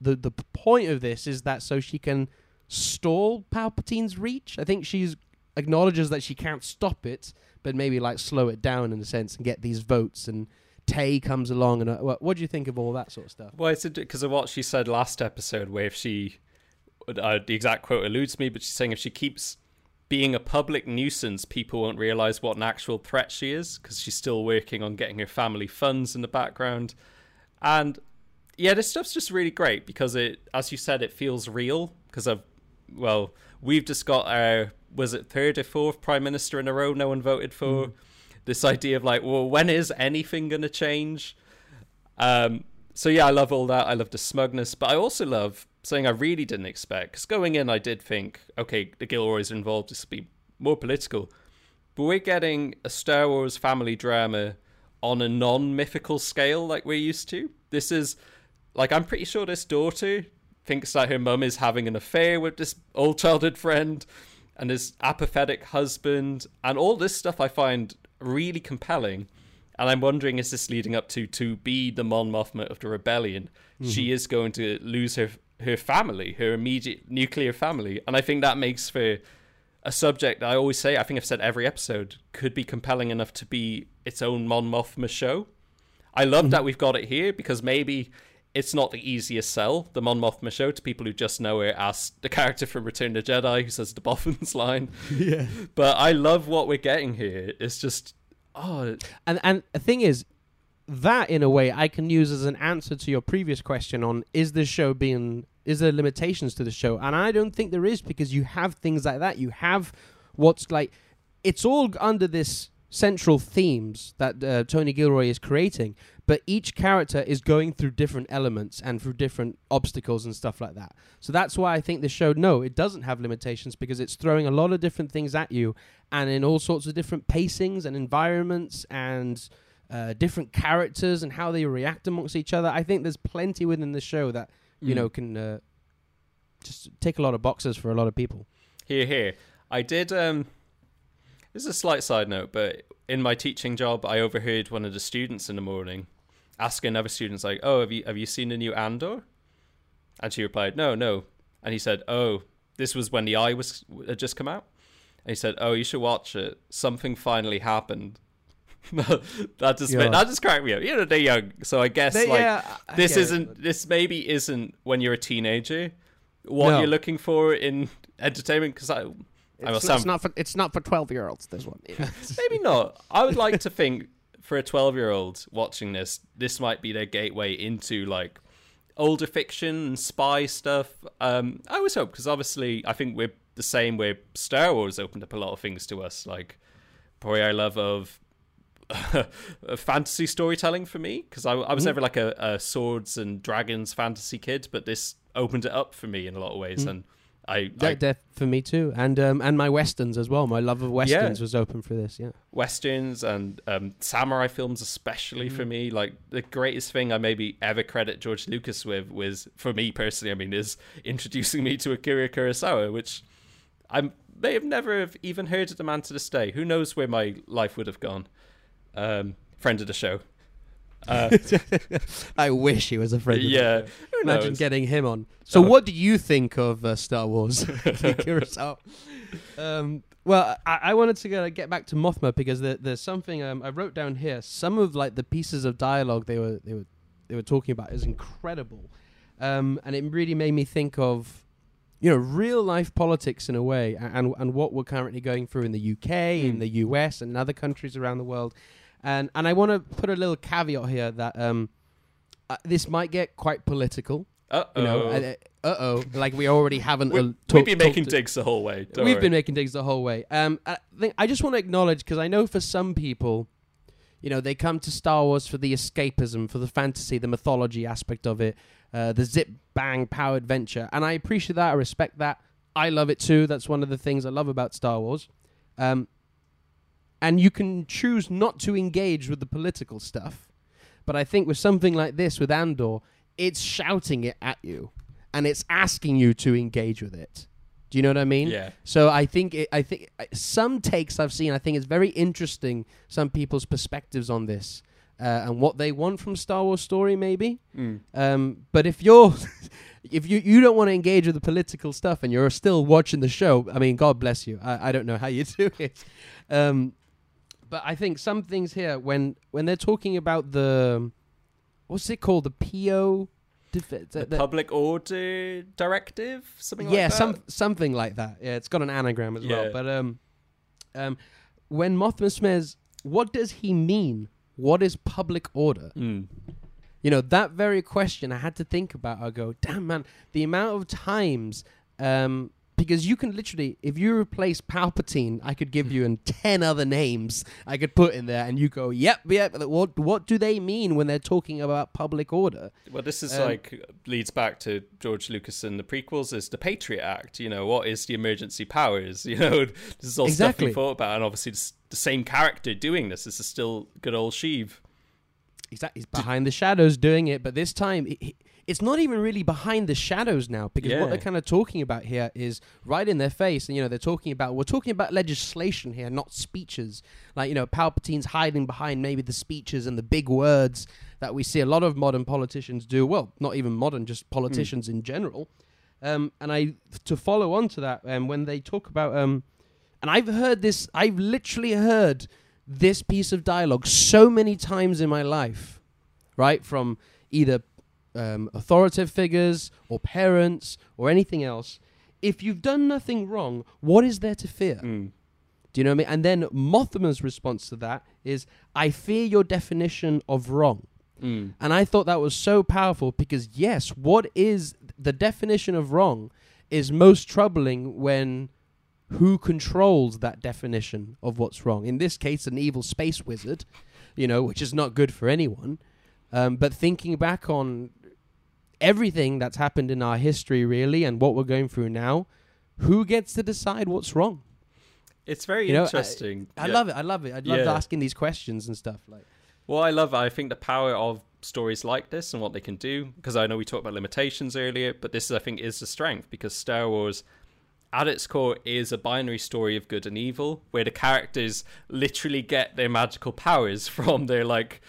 the the point of this is that so she can stall Palpatine's reach? I think she's acknowledges that she can't stop it, but maybe like slow it down in a sense and get these votes and. Tay comes along, and uh, what, what do you think of all that sort of stuff? Well, it's because of what she said last episode, where if she, uh, the exact quote eludes me, but she's saying if she keeps being a public nuisance, people won't realize what an actual threat she is because she's still working on getting her family funds in the background. And yeah, this stuff's just really great because it, as you said, it feels real because of, well, we've just got our, was it third or fourth prime minister in a row no one voted for? Mm. This idea of like, well, when is anything going to change? Um, so yeah, I love all that. I love the smugness, but I also love something I really didn't expect. Because going in, I did think, okay, the Gilroys are involved. This will be more political, but we're getting a Star Wars family drama on a non-mythical scale like we're used to. This is like I'm pretty sure this daughter thinks that her mum is having an affair with this old childhood friend and his apathetic husband and all this stuff I find really compelling. And I'm wondering, is this leading up to to be the Mon Mothma of the rebellion? She mm-hmm. is going to lose her her family, her immediate nuclear family, and I think that makes for a subject I always say. I think I've said every episode could be compelling enough to be its own Mon Mothma show. I love mm-hmm. that we've got it here because maybe it's not the easiest sell, the Mon Mothma show, to people who just know her as the character from Return of the Jedi who says the Bothans line. Yeah. But I love what we're getting here. It's just, oh, And and the thing is, that in a way I can use as an answer to your previous question on is this show being is there limitations to the show? And I don't think there is because you have things like that. You have what's like it's all under this central themes that uh, Tony Gilroy is creating, but each character is going through different elements and through different obstacles and stuff like that. So that's why I think the show no, it doesn't have limitations because it's throwing a lot of different things at you and in all sorts of different pacings and environments and uh, different characters and how they react amongst each other. I think there's plenty within the show that you Mm. know can uh, just take a lot of boxes for a lot of people. Here, here. I did. Um, this is a slight side note, but in my teaching job, I overheard one of the students in the morning asking another student, like, "Oh, have you have you seen the new Andor?" And she replied, "No, no." And he said, "Oh, this was when the Eye was had just come out." And he said, "Oh, you should watch it. Something finally happened." that just Yeah. made, that just cracked me up. You know, they're young, so I guess They- like yeah, I- I this get it, isn't but- this maybe isn't when you're a teenager what No. you're looking for in entertainment? Because I, I It's, must not, it's not for it's not for twelve year olds. This one. maybe not. I would like to think for a 12 year old watching this, this might be their gateway into like older fiction and spy stuff. Um, I always hope because obviously I think we're the same way Star Wars opened up a lot of things to us, like probably our love of fantasy storytelling for me because I, I was Mhm. never like a, a swords and dragons fantasy kid, but this opened it up for me in a lot of ways, Mm. and I, Yeah, I def- for me too, and um, and my westerns as well. My love of westerns was open for this. Yeah. westerns and um, samurai films especially for me like the greatest thing i maybe ever credit george lucas with was for me personally i mean is introducing me to akira kurosawa which i may have never have even heard of the man to this day who knows where my life would have gone um, friend of the show uh, I wish he was a friend. of the yeah show. Imagine knows? getting him on. So, Oh. what do you think of uh, Star Wars? Kurosawa. um, well, I, I wanted to go, get back to Mothma because there, there's something um, I wrote down here. Some of like the pieces of dialogue they were they were they were talking about is incredible, um, and it really made me think of you know real life politics in a way, and and what we're currently going through in the UK, in Mm. the US, and other countries around the world. And and I want to put a little caveat here that um, uh, this might get quite political. Uh-oh. You know, uh oh, like we already haven't. we, uh, we've talked- been making digs the whole way don't We've worry. been making digs the whole way. Um, I think I just want to acknowledge because I know for some people, you know, they come to Star Wars for the escapism, for the fantasy, the mythology aspect of it, uh, the zip bang power adventure, and I appreciate that. I respect that. I love it too. That's one of the things I love about Star Wars. Um, and you can choose not to engage with the political stuff, but I think with something like this, with Andor, it's shouting it at you, and it's asking you to engage with it. Do you know what I mean? yeah So I think it, I think some takes I've seen. I think it's very interesting. Some people's perspectives on this uh, and what they want from Star Wars story, maybe. Mm. Um, but if you're if you you don't want to engage with the political stuff and you're still watching the show, I mean, God bless you. I, I don't know how you do it. Um, but I think some things here when when they're talking about the what's it called the PO. Def- the, the- public order directive something yeah, like that some something like that. Yeah, it's got an anagram as well. But um, um, when Mothma says, "What does he mean? What is public order?" Mm. You know that very question. I had to think about. I go, "Damn man, the amount of times." Um, because you can literally, if you replace Palpatine, I could give you in ten other names I could put in there, and you go, "Yep, yep." What what do they mean when they're talking about public order? Well, this is Um, like leads back to George Lucas and the prequels is the Patriot Act. You know, what is the emergency powers? You know, this is all stuff we thought about, and obviously it's the same character doing this. This is still good old Sheev. Exactly, he's behind the shadows doing it, but this time it's not even really behind the shadows now because Yeah. what they're kind of talking about here is right in their face, and you know they're talking about we're talking about legislation here, not speeches. Like you know, Palpatine's hiding behind maybe the speeches and the big words that we see a lot of modern politicians do. Well, not even modern, just politicians in general. Um, and I to follow on to that, um, when they talk about um, and I've heard this, I've literally heard this piece of dialogue so many times in my life, right? From either um, authoritative figures or parents or anything else. If you've done nothing wrong, what is there to fear? Mm. Do you know what I mean? And then Mothma's response to that is, I fear your definition of wrong. Mm. And I thought that was so powerful because, yes, what is the definition of wrong is most troubling when who controls that definition of what's wrong. In this case, an evil space wizard, you know, which is not good for anyone. Um, but thinking back on everything that's happened in our history, really, and what we're going through now, who gets to decide what's wrong? It's very You know, interesting. I Yeah. love it. I love it. I love Yeah. asking these questions and stuff. Like, Well, I love. I think the power of stories like this and what they can do. Because I know we talked about limitations earlier, but this I think is the strength because Star Wars, at its core, is a binary story of good and evil, where the characters literally get their magical powers from their like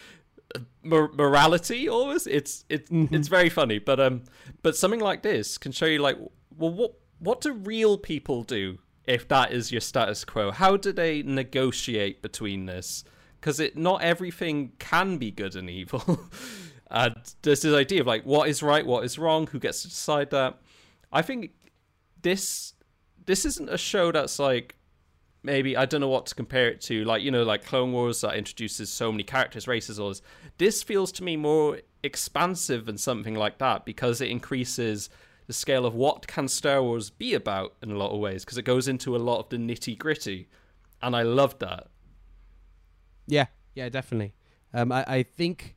mor- morality. Almost, it's it's it's very funny. But um, but something like this can show you like, well, what what do real people do if that is your status quo? How do they negotiate between this? Because it not everything can be good and evil. and there's this idea of like what is right, what is wrong, who gets to decide that. I think this this isn't a show that's like maybe I don't know what to compare it to. Like you know, like Clone Wars that introduces so many characters, races, all this. This feels to me more expansive than something like that because it increases the scale of what can Star Wars be about in a lot of ways because it goes into a lot of the nitty gritty, and I love that. Yeah, yeah, definitely. Um, I, I think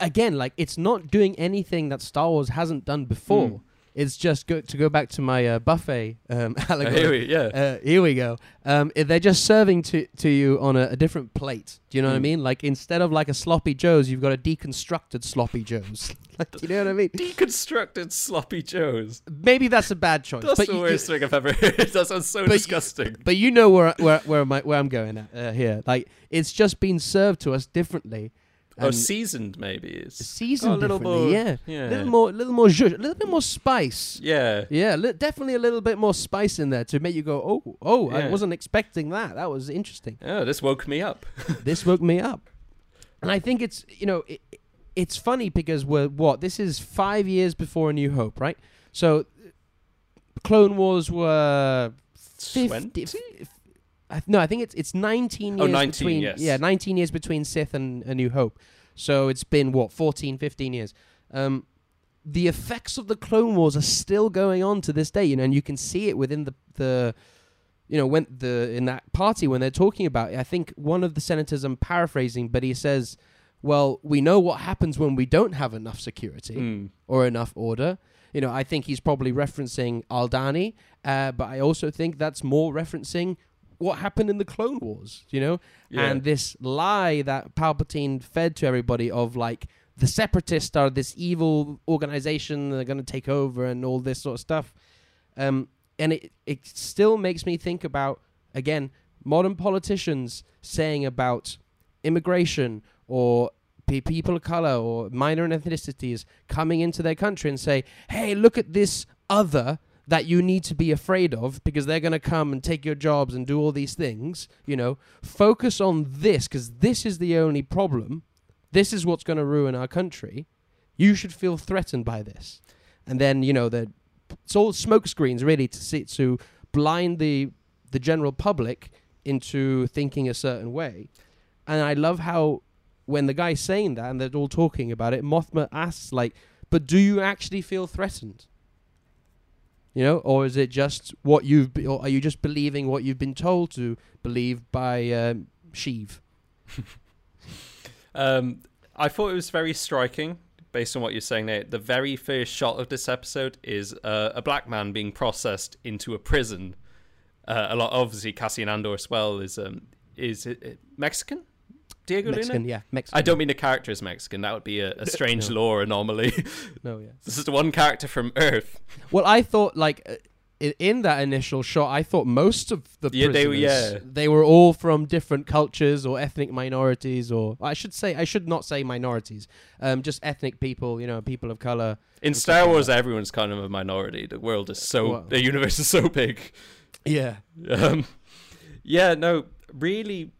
again, like it's not doing anything that Star Wars hasn't done before. Mm. It's just go to go back to my uh, buffet um, allegory. Here we, yeah. Uh, here we go. Um, they're just serving to to you on a, a different plate. Do you know what I Mm. mean? Like instead of like a sloppy Joe's, you've got a deconstructed sloppy Joe's. like, do you know what I mean? Deconstructed sloppy joes. Maybe that's a bad choice. That's but the you- worst thing I've ever heard. That sounds so you- disgusting. But you know where where where, am I, where I'm going at uh, here. Like it's just been served to us differently. Oh, and seasoned maybe is seasoned oh, a little differently. more. yeah, yeah, a little more, little more zhuzh, a little bit more spice. Yeah, Yeah, li- definitely a little bit more spice in there to make you go, oh, oh, I wasn't expecting that. That was interesting. oh, this woke me up. this woke me up. And I think it's, you know, it, it's funny because we're what? This is five years before A New Hope, right? So, Clone Wars were 50, 20? f- I- no, I think it's it's 19 Oh, years 19, between yes. yeah, 19 years between Sith and A New Hope. So it's been what 14, 15 years. Um, the effects of the Clone Wars are still going on to this day, you know, and you can see it within the the you know when the in that party when they're talking about it. I think one of the senators I'm paraphrasing, but he says, "Well, we know what happens when we don't have enough security." Mm. or enough order. You know, I think he's probably referencing Aldhani, uh, but I also think that's more referencing what happened in the Clone Wars. You know, Yeah. and this lie that Palpatine fed to everybody of like the Separatists are this evil organization they're going to take over and all this sort of stuff. Um, and it it still makes me think about again modern politicians saying about immigration or people of color or minor ethnicities coming into their country and say, "Hey, look at this other." That you need to be afraid of because they're going to come and take your jobs and do all these things. You know, focus on this because this is the only problem. This is what's going to ruin our country. You should feel threatened by this. And then, you know, the it's all smoke screens really to see to blind the the general public into thinking a certain way. And I love how when the guy's saying that and they're all talking about it, Mothma asks like, "But do you actually feel threatened?" You know, or is it just what you've, be- or are you just believing what you've been told to believe by um, Sheev? Um, I thought it was very striking, based on what you're saying there. The very first shot of this episode is uh, a black man being processed into a prison. Uh, a lot, obviously, Cassian Andor as well is um, is it, it Mexican? Diego Mexican, Luna. yeah, Mexican. I don't mean the character is Mexican. That would be a, a strange No. lore anomaly. no, yeah. this is the one character from Earth. Well, I thought like uh, in, in that initial shot, I thought most of the Yeah, they prisoners, were- yeah. they were all from different cultures or ethnic minorities, or I should say, I should not say minorities, um, just ethnic people, you know, people of color. In Star Wars, everyone's kind of a minority. The world is so, Well- the universe is so big. Yeah, Um, yeah, no, really,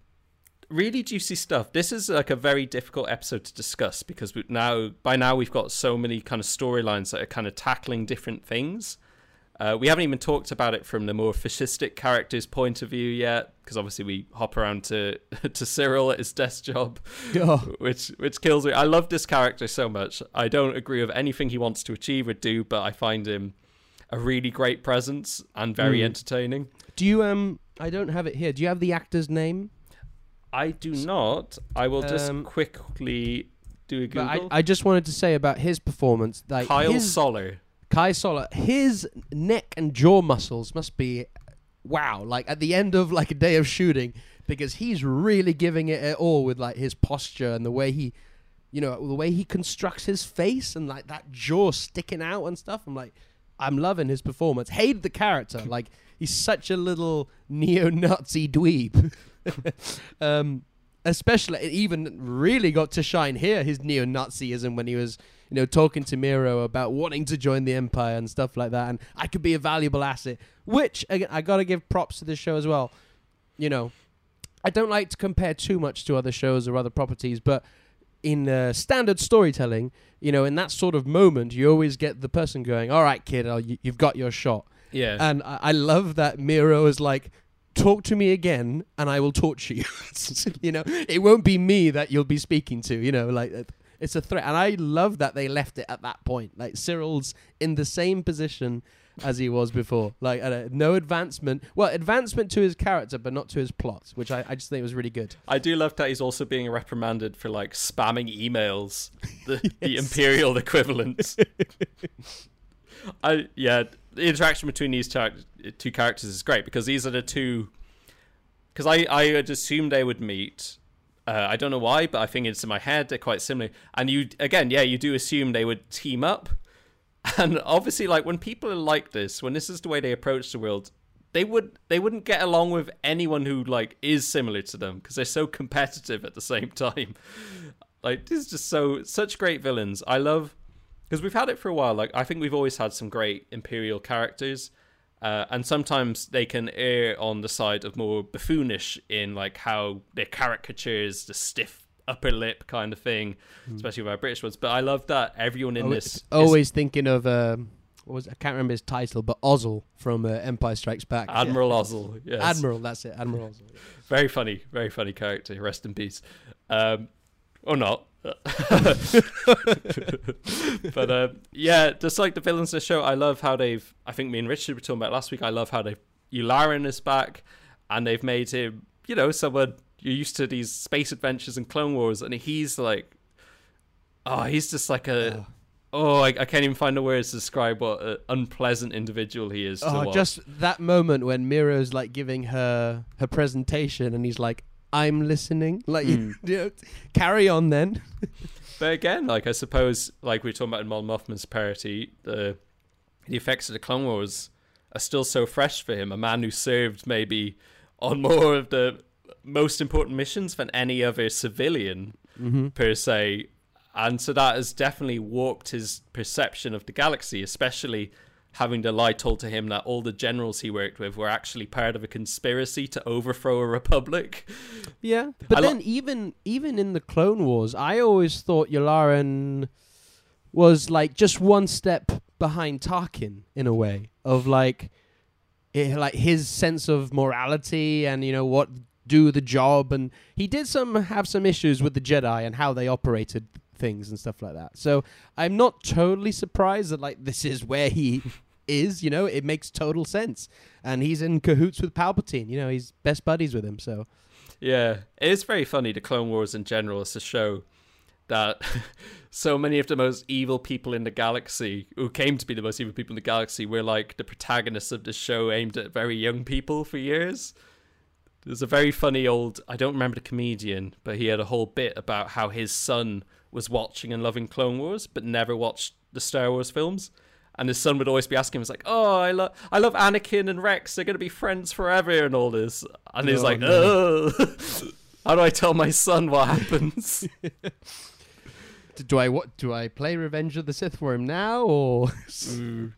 really juicy stuff. This is like a very difficult episode to discuss because we now, by now, we've got so many kind of storylines that are kind of tackling different things. Uh, we haven't even talked about it from the more fascistic character's point of view yet, because obviously we hop around to to Syril at his desk job, Oh. which which kills me. I love this character so much. I don't agree with anything he wants to achieve or do, but I find him a really great presence and very Mm. entertaining. Do you um? I don't have it here. Do you have the actor's name? I do not. I will just Um, quickly do a But Google. I, I just wanted to say about his performance, like Kyle his, Soller. Kai Sola, his neck and jaw muscles must be wow. Like at the end of like a day of shooting, because he's really giving it at all with like his posture and the way he, you know, the way he constructs his face and like that jaw sticking out and stuff. I'm like, I'm loving his performance. Hate the character. like he's such a little neo-Nazi dweeb. um, especially it even really got to shine here his neo-Nazism when he was you know talking to Meero about wanting to join the empire and stuff like that and I could be a valuable asset which again I got to give props to this show as well you know I don't like to compare too much to other shows or other properties but in uh, standard storytelling, you know, in that sort of moment, you always get the person going, "All right, kid, you, you've got your shot." Yeah. And I, I love that Meero is like, talk to me again and I will torture you. you know, it won't be me that you'll be speaking to, you know, like it's a threat. And I love that they left it at that point. Like Syril's in the same position as he was before. Like uh, no advancement. Well, advancement to his character, but not to his plot, which I, I just think was really good. I do love that he's also being reprimanded for like spamming emails, the, the imperial equivalent. I yeah, the interaction between these two characters is great because these are the two. Because I I had assumed they would meet. Uh, I don't know why, but I think it's in my head they're quite similar. And you again, yeah, you do assume they would team up. And obviously, like when people are like this, when this is the way they approach the world, they would they wouldn't get along with anyone who like is similar to them because they're so competitive at the same time. Like this is just so such great villains. I love because we've had it for a while. Like I think we've always had some great imperial characters, uh, and sometimes they can err on the side of more buffoonish in like how their caricatures, the stiff upper lip kind of thing, especially with our British ones. But I love that everyone in Oh, this it's is- always thinking of um, what was? I can't remember his title, but Ozzel from uh, Empire Strikes Back. Yeah. Admiral Ozzel. Yes. Admiral, that's it. Admiral Ozzel. Very funny, very funny character. Rest in peace. Um, or not. but um, yeah, just like the villains of the show, I love how they've. I think me and Richard were talking about last week. I love how they've. Yularen is back, and they've made him, you know, someone you're used to these space adventures and Clone Wars, and he's like, oh, he's just like a. Oh, I, I can't even find the words to describe what an unpleasant individual he is. To Oh, watch. just that moment when Meero's like giving her her presentation, and he's like, "I'm listening." Like, Mm. you know, carry on then. But again, like I suppose, like we were talking about in Mon Mothman's parody, the the effects of the Clone Wars are still so fresh for him. A man who served maybe on more of the most important missions than any other civilian Mm-hmm. per se, and so that has definitely warped his perception of the galaxy, especially having to lie told to him that all the generals he worked with were actually part of a conspiracy to overthrow a republic. Yeah, but I lo- then even even in the Clone Wars, I always thought Yularen was like just one step behind Tarkin in a way of like, eh, like his sense of morality and you know what do the job, and he did some have some issues with the Jedi and how they operated things and stuff like that. So I'm not totally surprised that like this is where he is. You know, it makes total sense, and he's in cahoots with Palpatine. You know, he's best buddies with him. So. Yeah, it is very funny. The Clone Wars in general is a show that so many of the most evil people in the galaxy, who came to be the most evil people in the galaxy, were like the protagonists of the show aimed at very young people for years. There's a very funny old, I don't remember the comedian, but he had a whole bit about how his son was watching and loving Clone Wars, but never watched the Star Wars films. And his son would always be asking him, "It's like, oh, I love, I love Anakin and Rex. They're gonna be friends forever, and all this." And he's Oh, like, no. "Oh, how do I tell my son what happens?" Do I what? Do I play Revenge of the Sith for him now or.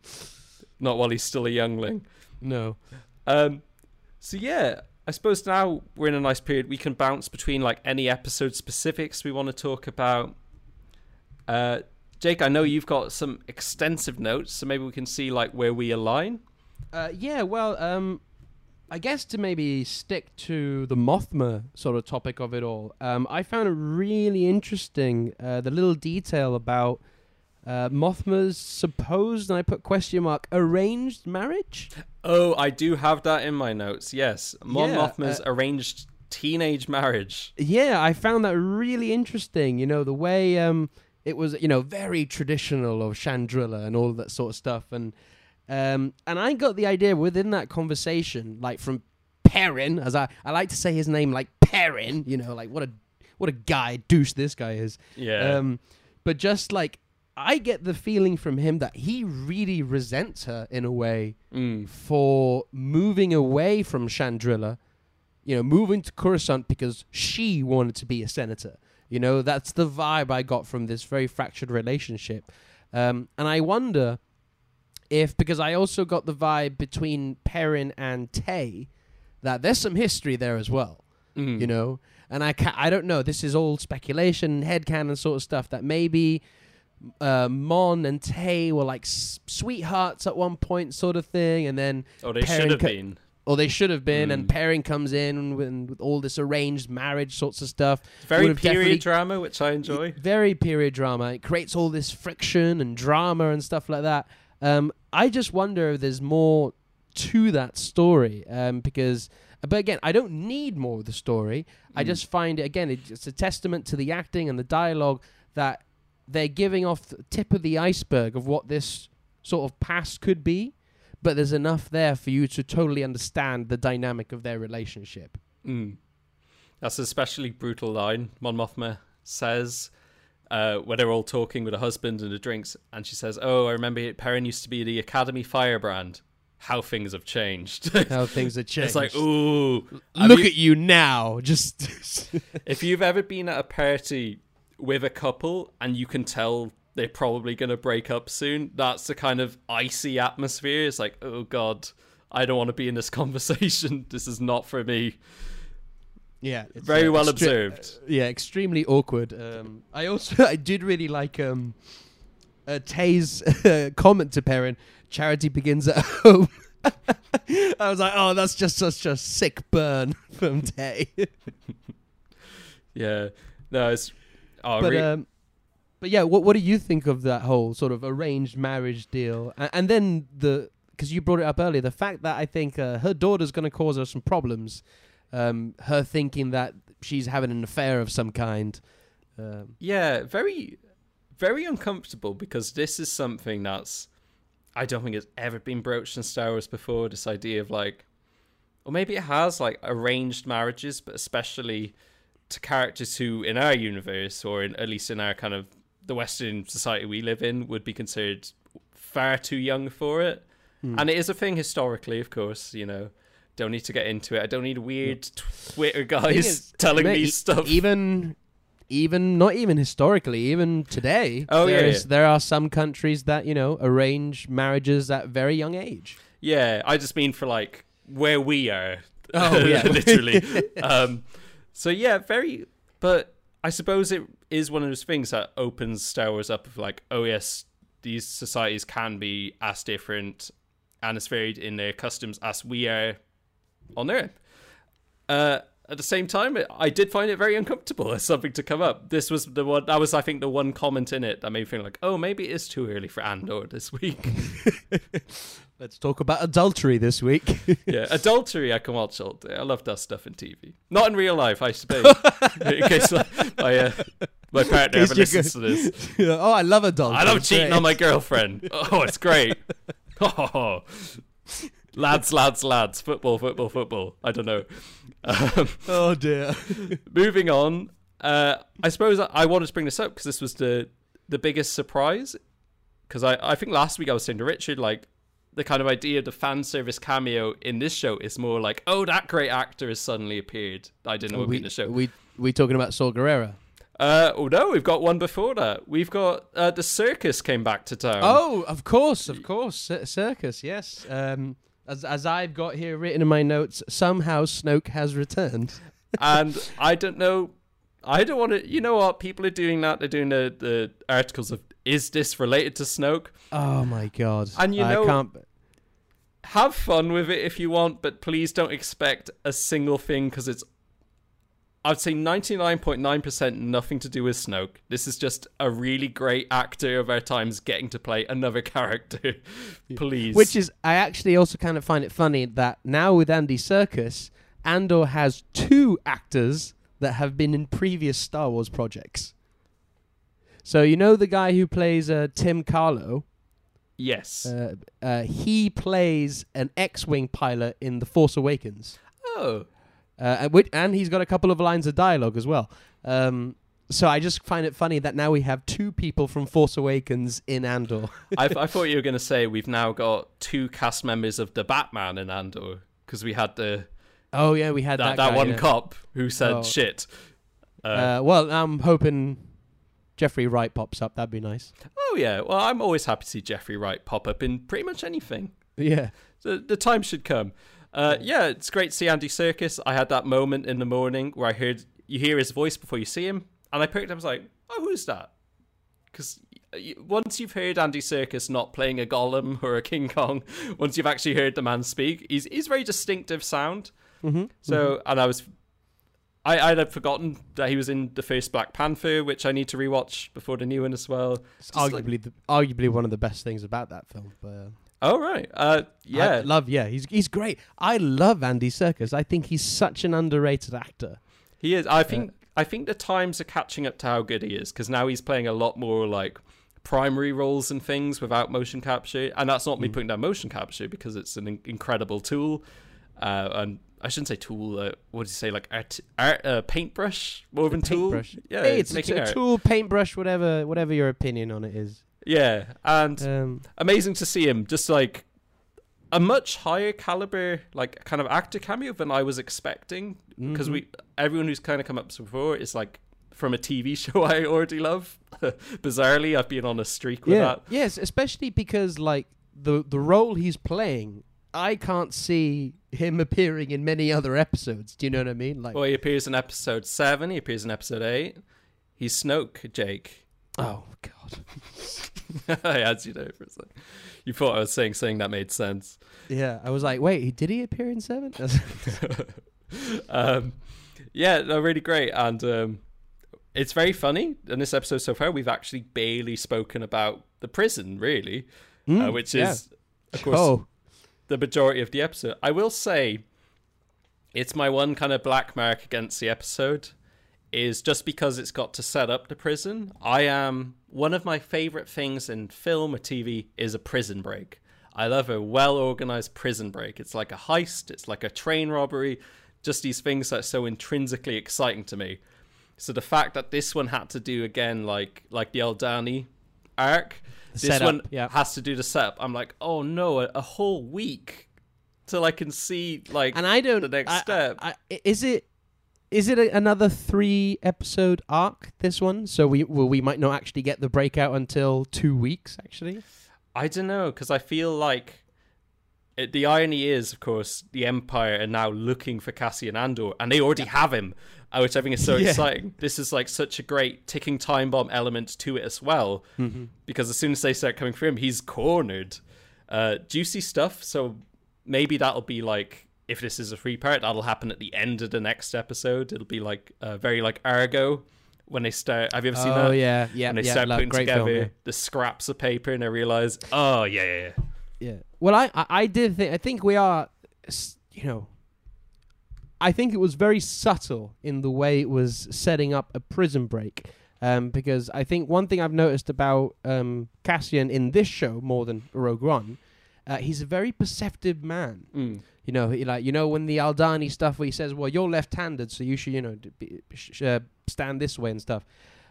Not while he's still a youngling. no? Um, so yeah, I suppose now we're in a nice period. We can bounce between like any episode specifics we want to talk about. Uh, Jake, I know you've got some extensive notes, so maybe we can see like where we align. Uh, yeah, well, um, I guess to maybe stick to the Mothma sort of topic of it all, um, I found it really interesting uh, the little detail about uh, Mothma's supposed, and I put question mark, arranged marriage. Oh, I do have that in my notes. Yes, Mon Yeah, Mothma's uh, arranged teenage marriage. Yeah, I found that really interesting. You know, the way um, it was, you know, very traditional of Chandrila and all that sort of stuff. And um, and I got the idea within that conversation, like from Perrin, as I, I like to say his name, like Perrin. You know, like what a what a guy douche this guy is. Yeah. Um, but just like I get the feeling from him that he really resents her in a way Mm. for moving away from Chandrila, you know, moving to Coruscant because she wanted to be a senator. You know, that's the vibe I got from this very fractured relationship. Um, and I wonder if, because I also got the vibe between Perrin and Tay, that there's some history there as well. Mm. you know. And I ca- I don't know. This is all speculation, headcanon sort of stuff. That maybe uh, Mon and Tay were like s- sweethearts at one point, sort of thing, and then Oh, they Perrin should have co- been. Or they should have been. And Mm. Perrin comes in with, with all this arranged marriage sorts of stuff. Very period drama, which I enjoy. Very period drama. It creates all this friction and drama and stuff like that. Um, I just wonder if there's more to that story um, because. But again, I don't need more of the story. I Mm. just find it again. It's a testament to the acting and the dialogue that they're giving off the tip of the iceberg of what this sort of past could be. But there's enough there for you to totally understand the dynamic of their relationship. Mm. That's an especially brutal line Mon Mothma says uh, when they're all talking with her husband and the drinks, and she says, "Oh, I remember Perrin used to be the Academy firebrand. How things have changed." How things have changed. it's like, ooh. Look you- at you now. Just if you've ever been at a party with a couple and you can tell they're probably going to break up soon, that's the kind of icy atmosphere. It's like, oh god, I don't want to be in this conversation. This is not for me. yeah, it's, Very uh, well extre- observed. yeah, extremely awkward. Um, I also I did really like um, uh, Tay's uh, comment to Perrin. Charity begins at home. I was like, oh, that's just such a sick burn from Tay. Yeah, no, it's. Oh, but re- um, but yeah, what what do you think of that whole sort of arranged marriage deal? And, and then the because you brought it up earlier, the fact that I think uh, her daughter's going to cause her some problems. Um, her thinking that she's having an affair of some kind. Um, yeah, very, very uncomfortable because this is something that's. I don't think it's ever been broached in Star Wars before. This idea of like, or maybe it has like arranged marriages, but especially to characters who, in our universe, or in, at least in our kind of the Western society we live in, would be considered far too young for it. hmm. And it is a thing historically, of course. You know, don't need to get into it. I don't need weird Twitter guys is, telling mate, me stuff. Even, even not even historically, even today. Oh, yeah, yeah. There are some countries that you know arrange marriages at very young age. Yeah, I just mean for like where we are. Oh, yeah. literally. um, so yeah, very. But I suppose it is one of those things that opens Star Wars up of like, oh yes, these societies can be as different and as varied in their customs as we are on Earth. Uh, at the same time, I did find it very uncomfortable as something to come up. This was the one that was, I think, the one comment in it that made me feel like, oh, maybe it is too early for Andor this week. Let's talk about adultery this week. yeah, adultery I can watch all day. I love that stuff in TV. Not in real life, I suppose. in case my my, uh, my partner ever listens to this. oh, I love adultery. I love It's cheating great. on my girlfriend. Oh, it's great. Oh, lads, lads, lads. Football, football, football. I don't know. Um, Oh dear. moving on. Uh, I suppose I, I wanted to bring this up because this was the the biggest surprise. Because I, I think last week I was saying to Richard like the kind of idea of the fan service cameo in this show is more like oh that great actor has suddenly appeared. I didn't know would be we, in the show. we we talking about Saw Gerrera. Uh, oh no, we've got one before that. We've got uh, the circus came back to town. Oh, of course, of course, Cir- circus. Yes. Um, as as I've got here written in my notes, somehow Snoke has returned. and I don't know. I don't want to. You know what? People are doing that. They're doing the, the articles of is this related to Snoke? Oh my god! And you I know- can't. Have fun with it if you want, but please don't expect a single thing because it's. I'd say ninety nine point nine percent nothing to do with Snoke. This is just a really great actor of our times getting to play another character. please, Which is, I actually also kind of find it funny that now with Andy Serkis, Andor has two actors that have been in previous Star Wars projects. So you know the guy who plays uh, Timm Karlo. yes. Uh, uh, he plays an X-wing pilot in The Force Awakens. oh, Uh, and which- and he's got a couple of lines of dialogue as well. Um, so I just find it funny that now we have two people from Force Awakens in Andor. I, I thought you were going to say we've now got two cast members of the Batman in Andor because we had the Oh yeah, we had that, that, that, guy, one yeah. cop who said Oh. shit. Uh, Uh, well, I'm hoping Jeffrey Wright pops up. That'd be nice. oh yeah, well I'm always happy to see Jeffrey Wright pop up in pretty much anything. Yeah. The the time should come. Uh, yeah, it's great to see Andy Serkis. I had that moment in the morning where I heard you hear his voice before you see him, and I picked up. I was like, "Oh, who's that?" Because once you've heard Andy Serkis not playing a Gollum or a King Kong, once you've actually heard the man speak, he's he's very distinctive sound. Mm-hmm. So, and I was, I I had forgotten that he was in the first Black Panther, which I need to rewatch before the new one as well. It's Just like- arguably the, arguably one of the best things about that film. But uh, Oh right, uh, I yeah, love yeah, he's he's great. I love Andy Serkis. I think he's such an underrated actor. he is. I think I think the times are catching up to how good he is because now he's playing a lot more like primary roles and things without motion capture, and that's not me Mm. putting down motion capture because it's an in- incredible tool. Uh, and I shouldn't say tool. Uh, what do you say? Like art, art uh, paintbrush woven tool. Paintbrush. Yeah, hey, it's, making a art. tool, paintbrush, whatever whatever your opinion on it is. Yeah, and Um, amazing to see him just like a much higher caliber like kind of actor cameo than I was expecting because mhm. we everyone who's kind of come up before is like from a TV show I already love. Bizarrely, I've been on a streak with yeah that. yes, especially because like the the role he's playing, I can't see him appearing in many other episodes. Do you know what I mean? Like Well, he appears in episode seven. He appears in episode eight. He's Snoke, Jake. oh god, I had you know for a second. You thought I was saying something that made sense. yeah. I was like, wait, did he appear in seven? um, yeah, no, really great, and um, it's very funny. In this episode so far, we've actually barely spoken about the prison, really, uh, Mm, which yeah. is, of course, oh the majority of the episode. I will say, it's my one kind of black mark against the episode is just because it's got to set up the prison. I am one of my favorite things in film or TV is a prison break. I love a well organized prison break. It's like a heist, it's like a train robbery, just these things that are so intrinsically exciting to me. So the fact that this one had to do again like like the Aldhani arc, this setup, one yeah. has to do the setup. I'm like, oh no, a, a whole week till I can see like and I don't. the next I- step. I, I, is it? Is it a, another three episode arc? This one, so we well, we might not actually get the breakout until two weeks. Actually, I don't know because I feel like the irony is, of course, the Empire are now looking for Cassian Andor, and they already have him, which I think is so Yeah. exciting. This is like such a great ticking time bomb element to it as well, because as soon as they start coming for him, he's cornered. Uh, juicy stuff. So maybe that'll be like if this is a free part, that'll happen at the end of the next episode. It'll be like uh, very like Argo when they start. Have you ever seen oh that? yeah, yeah, when they yeah. start like, putting together film, yeah. the scraps of paper and they realize, oh yeah, yeah, yeah. Yeah. Well, I, I, I did think. I think we are, you know. I think it was very subtle in the way it was setting up a prison break, um, because I think one thing I've noticed about um, Cassian in this show more than Rogue One, uh, he's a very perceptive man. Mm. You know, he, like you know when the Aldhani stuff where he says, "Well, you're left-handed, so you should, you know, be, sh- uh, stand this way and stuff."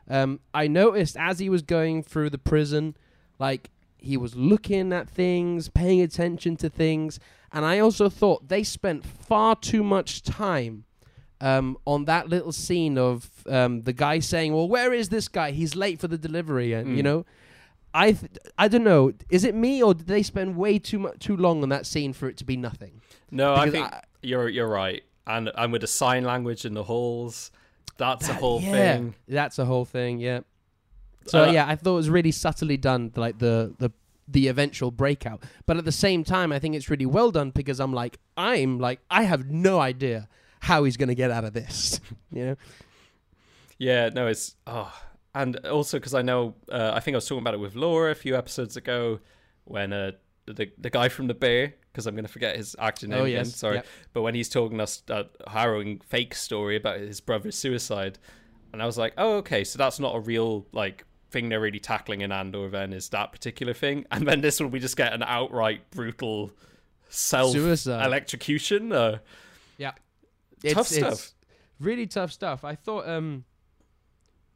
Um, I noticed as he was going through the prison, like he was looking at things, paying attention to things, and I also thought they spent far too much time um, on that little scene of um, the guy saying, "Well, where is this guy? He's late for the delivery," and you Mm. know. I th- I don't know. Is it me or did they spend way too much too long on that scene for it to be nothing? No, I think I- you're you're right, and and with the sign language in the halls, that's a whole yeah, thing. That's a whole thing. Yeah. So Uh, yeah, I thought it was really subtly done, like the the the eventual breakout. But at the same time, I think it's really well done because I'm like, I'm like, I have no idea how he's gonna get out of this. you know? Yeah, no, it's oh, and also because I know, uh, I think I was talking about it with Laura a few episodes ago when uh, the the guy from the Bear, because I'm going to forget his actor name oh again. Sorry, Yep. but when he's talking us that harrowing fake story about his brother's suicide, and I was like, oh, okay, so that's not a real like thing they're really tackling in Andor. Then is that particular thing, and then this one we just get an outright brutal self Suicide. electrocution. Uh, Yeah. tough stuff. really tough stuff. I thought, um,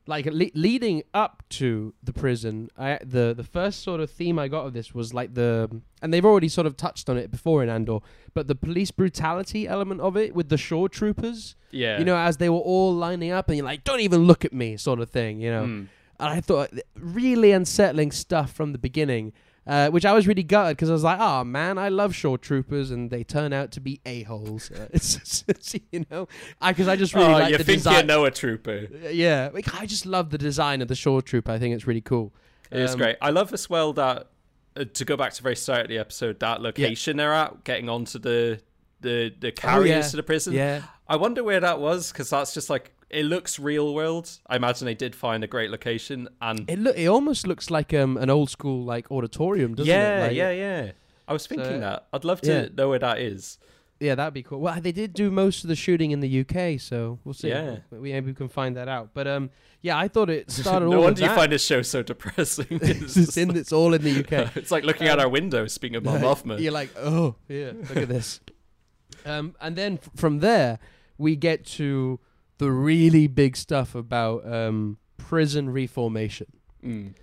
like le- leading up to the prison, I the the first sort of theme I got of this was like the, and they've already sort of touched on it before in Andor, but the police brutality element of it with the shore troopers. yeah, You know, as they were all lining up, and you're like, "Don't even look at me," sort of thing. You know. Mm. And I thought really unsettling stuff from the beginning. Uh, which I was really gutted because I was like, "Oh man, I love shore troopers, and they turn out to be a holes." Uh, it's, it's, you know, because I, just really oh, like you the think design. you know a trooper? Yeah, like, I just love the design of the shore trooper. I think it's really cool. It is Um, great. I love as well that uh, to go back to the very start of the episode, that location they're at, getting onto the the the carriers yeah. to the prison. Yeah, I wonder where that was because that's just like it looks real world. I imagine they did find a great location and it look it almost looks like um an old school like auditorium, doesn't yeah, it? Like, yeah, yeah. I was thinking So- that. I'd love to Yeah. know where that is. Yeah, that'd be cool. Well, they did do most of the shooting in the UK, so we'll see. Yeah. we maybe we can find that out. But um, yeah, I thought it started. no all wonder you that. find this show so depressing. it's, it's, in, it's all in the UK. it's like looking out Um, our window. Speaking of Mon Mothma, You're like, oh, yeah, look at this. Um, and then f- from there, we get to the really big stuff about um, prison reformation Mm.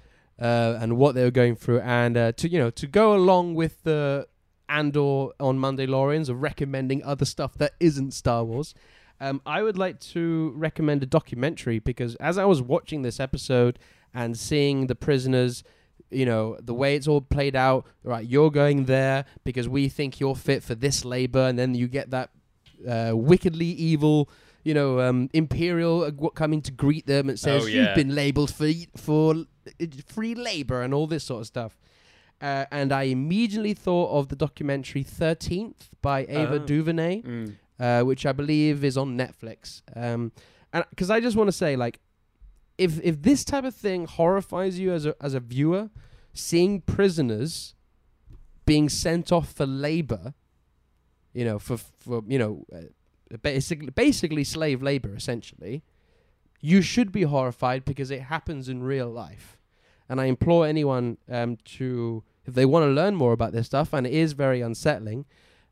uh, and what they were going through, and uh, to you know to go along with the Andor on Mondaylorians of recommending other stuff that isn't Star Wars. Um, I would like to recommend a documentary because as I was watching this episode and seeing the prisoners, you know, the way it's all played out, right, you're going there because we think you're fit for this labor, and then you get that uh, wickedly evil, you know, um, Imperial uh, coming to greet them and says, Oh, yeah. You've been labeled for, for uh, free labor and all this sort of stuff. Uh, and I immediately thought of the documentary 13th by Ava Oh. DuVernay Mm. uh, which I believe is on Netflix. Um, and because I just want to say, like, if if this type of thing horrifies you as a as a viewer, seeing prisoners being sent off for labor, you know, for for you know, uh, basically basically slave labor, essentially, you should be horrified because it happens in real life. And I implore anyone um, to, if they want to learn more about this stuff, and it is very unsettling,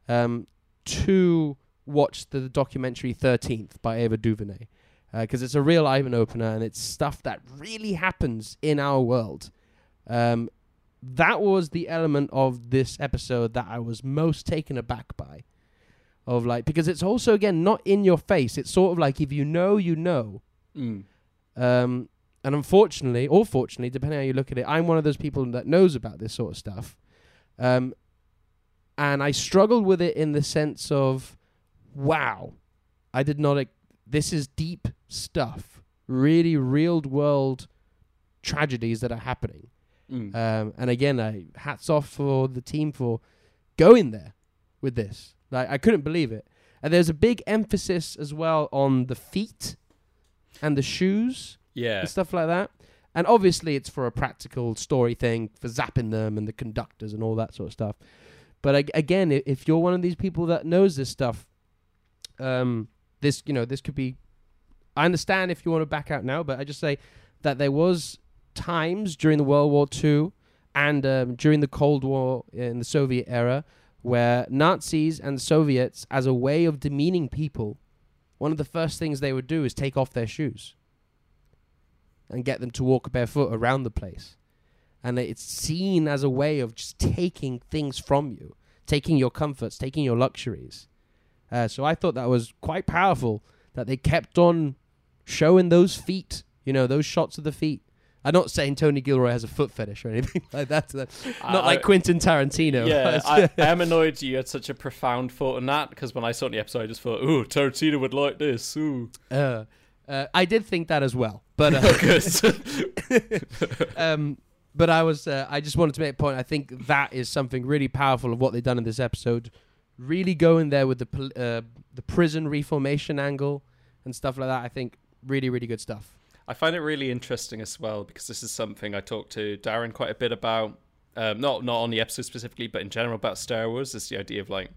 um, to watch the documentary 13th by Ava DuVernay because it's a real eye opener and it's stuff that really happens in our world. Um, that was the element of this episode that I was most taken aback by. Of like, because it's also again not in your face. It's sort of like if you know, you know. Mm. Um, and unfortunately, or fortunately, depending how you look at it, I'm one of those people that knows about this sort of stuff. Um, and I struggled with it in the sense of, wow, I did not. this is deep stuff, really real world tragedies that are happening. Mm. Um, and again, I hats off for the team for going there with this. Like I couldn't believe it. And there's a big emphasis as well on the feet and the shoes yeah. and stuff like that. And obviously, it's for a practical story thing for zapping them and the conductors and all that sort of stuff. But ag- again, if you're one of these people that knows this stuff, um, this you know this could be. I understand if you want to back out now, but I just say that there was times during the World War II and um, during the Cold War in the Soviet era where Nazis and Soviets, as a way of demeaning people, one of the first things they would do is take off their shoes and get them to walk barefoot around the place. And it's seen as a way of just taking things from you, taking your comforts, taking your luxuries. Uh, so I thought that was quite powerful that they kept on showing those feet, you know, those shots of the feet. I'm not saying Tony Gilroy has a foot fetish or anything like that. Not I- like Quentin Tarantino. Yeah, I, I am annoyed you had such a profound thought on that because when I saw the episode, I just thought, "Ooh, Tarantino would like this." Ooh, uh, uh, I did think that as well, but uh, um, but I was uh, I just wanted to make a point. I think that is something really powerful of what they've done in this episode. Really going there with the pol- uh, the prison reformation angle and stuff like that. I think really really good stuff. I find it really interesting as well because this is something I talked to Darren quite a bit about. Um, not not on the episode specifically, but in general about Star Wars. Is the idea of like,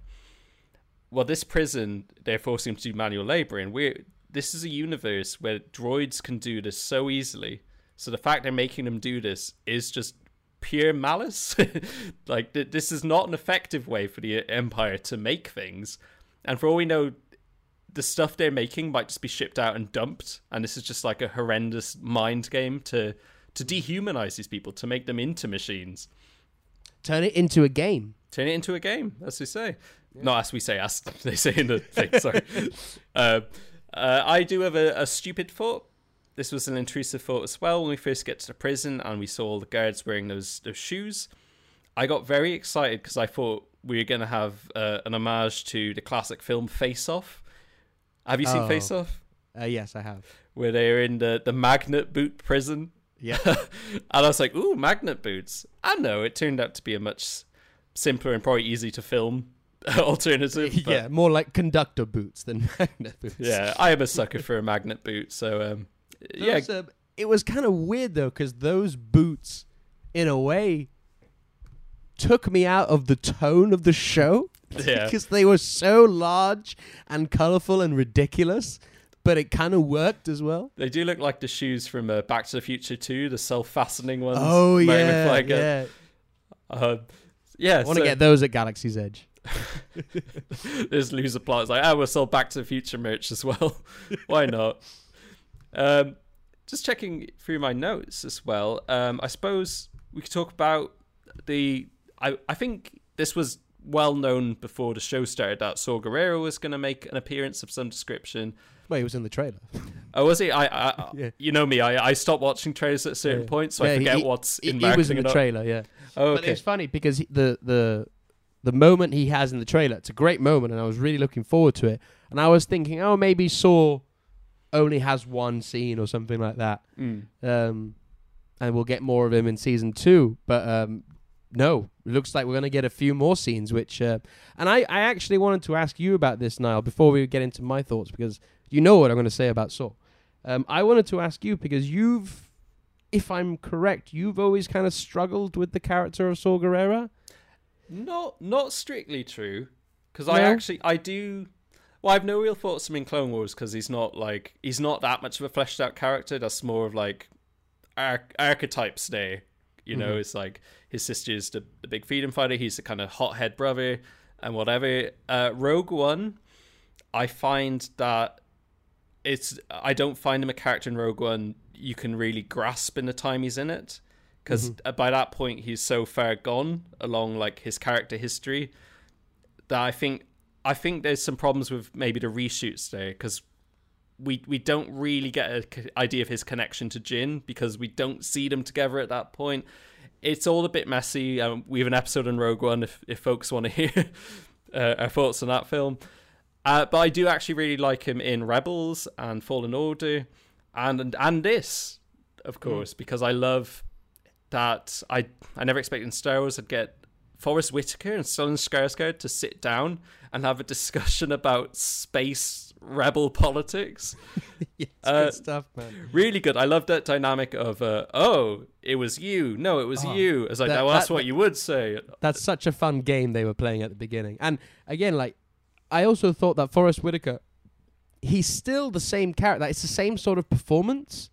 well, this prison they're forcing to do manual labor, and we this is a universe where droids can do this so easily. So the fact they're making them do this is just pure malice. like th- this is not an effective way for the Empire to make things, and for all we know, the stuff they're making might just be shipped out and dumped, and this is just like a horrendous mind game to to dehumanize these people, to make them into machines, Turn it into a game. turn it into a game, as we say. Not as we say, as they say in the thing. Sorry. uh, uh, I do have a, a stupid thought. This was an intrusive thought as well when we first get to the prison and we saw all the guards wearing those those shoes. I got very excited because I thought we were going to have uh, an homage to the classic film Face Off. Have you seen Oh. Face Off? Uh, yes, I have. Where they're in the, the magnet boot prison. Yeah. and I was like, ooh, magnet boots. I know. it turned out to be a much simpler and probably easy to film alternative. yeah, more like conductor boots than magnet boots. yeah, I am a sucker for a magnet boot. So, um, yeah, Those, uh, it was kind of weird though, because those boots, in a way, took me out of the tone of the show. Yeah. because they were so large and colorful and ridiculous, but it kind of worked as well. they do look like the shoes from uh, Back to the Future 2, the self fastening ones. Oh yeah, got. yeah. Uh, yeah, I want to so get those at Galaxy's Edge. there's loser plots like, ah, we'll sell Back to the Future merch as well. Why not? Um, just checking through my notes as well. Um, I suppose we could talk about the. I I think this was well known before the show started that Saw Gerrera was going to make an appearance of some description. Well, he was in the trailer. Oh, was he? I, I Yeah. you know me. I, I stop watching trailers at certain Yeah. points, so Yeah, I forget he- what's He, in he was in the trailer, yeah. Oh, But okay. it's funny because the the the moment he has in the trailer, it's a great moment, and I was really looking forward to it. And I was thinking, oh, maybe Saw only has one scene or something like that, Mm. um, and we'll get more of him in season two. But um, no, looks like we're going to get a few more scenes. Which, uh, and I, I actually wanted to ask you about this, Niall, before we get into my thoughts, because you know what I'm going to say about Saw. Um, I wanted to ask you because you've, if I'm correct, you've always kind of struggled with the character of Saw Gerrera. Not not strictly true, because I actually I do. Well, I have no real thoughts of him in Clone Wars because he's not like he's not that much of a fleshed out character. That's more of like arch- archetype stay. You know, Mhm. it's like his sister is the, the big freedom fighter. He's the kind of hothead brother and whatever. Uh, Rogue One, I find that it's I don't find him a character in Rogue One you can really grasp in the time he's in it because by that point he's so far gone along like his character history that I think I think there's some problems with maybe the reshoots there because we we don't really get an idea of his connection to Jyn because we don't see them together at that point. It's all a bit messy. Um, we have an episode on Rogue One if if folks want to hear uh, our thoughts on that film. Uh, but I do actually really like him in Rebels and Fallen Order, and and, and this, of course, because I love that. I I never expected in Star Wars I'd get Forest Whitaker and Stellan Skarsgård to sit down and have a discussion about space rebel politics. yes, Uh, good stuff, man. Really good. I love that dynamic of uh, oh, it was you. No, it was Oh, you. It's like that- well, that's that- what you would say. That's such a fun game they were playing at the beginning. And again, like I also thought that Forest Whitaker, he's still the same character. Like, it's the same sort of performance.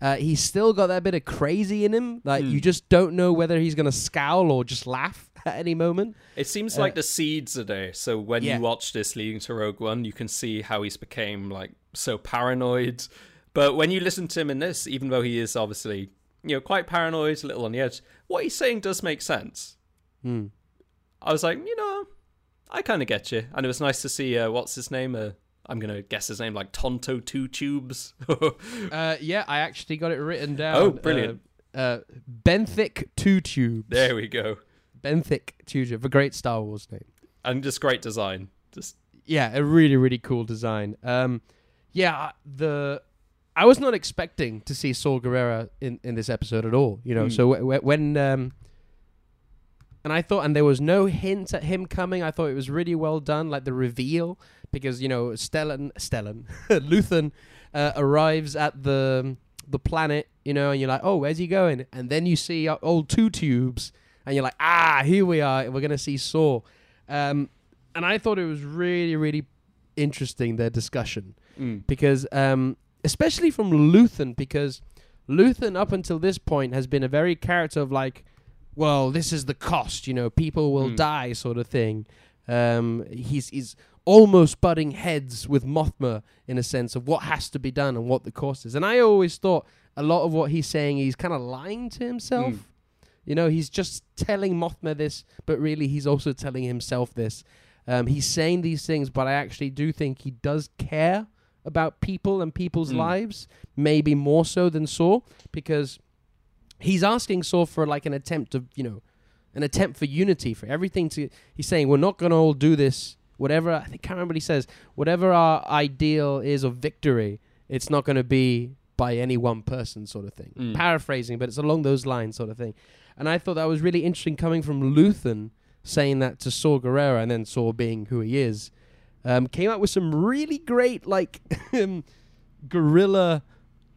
Uh, he's still got that bit of crazy in him. Like Hmm. you just don't know whether he's gonna scowl or just laugh at any moment. It seems Uh, like the seeds are there. So when Yeah. you watch this leading to Rogue One, you can see how he's became like so paranoid. But when you listen to him in this, even though he is obviously you know quite paranoid, a little on the edge, what he's saying does make sense. Hmm. I was like, you know, I kind of get you, and it was nice to see uh, what's his name. Uh, I'm gonna guess his name like Tonto Two Tubes. Uh, yeah, I actually got it written down. Oh, brilliant. Uh, uh, Benthic Two Tubes. there we go, Benthic Tubes. A great Star Wars name. and just great design. Just yeah, a really really cool design. Um, yeah, the I was not expecting to see Saw Gerrera in in this episode at all. You know, Hmm. so w- w- when um, and I thought, and there was no hint at him coming. I thought it was really well done, like the reveal, because you know, Stellan, Stellan, Luthen uh, arrives at the the planet, you know, and you're like, oh, where's he going? And then you see uh, old two tubes, and you're like, ah, here we are. We're gonna see Saw. Um, and I thought it was really, really interesting their discussion mm, because, um, especially from Luthen, because Luthen up until this point has been a very character of like, well, this is the cost, you know, people will Hmm. die, sort of thing. Um, he's he's almost butting heads with Mothma in a sense of what has to be done and what the cost is. And I always thought a lot of what he's saying, he's kind of lying to himself. Mm. You know, he's just telling Mothma this, but really he's also telling himself this. Um, he's saying these things, but I actually do think he does care about people and people's Mm. lives, maybe more so than Saw, because he's asking Saw for like an attempt of, you know, an attempt for unity, for everything to. He's saying we're not going to all do this. Whatever I think, can't remember what he says. Whatever our ideal is of victory, it's not going to be by any one person, sort of thing. Mm. Paraphrasing, but it's along those lines, sort of thing. And I thought that was really interesting coming from Luthen saying that to Saw Gerrera, and then Saw being who he is. Um, came out with some really great like um, guerrilla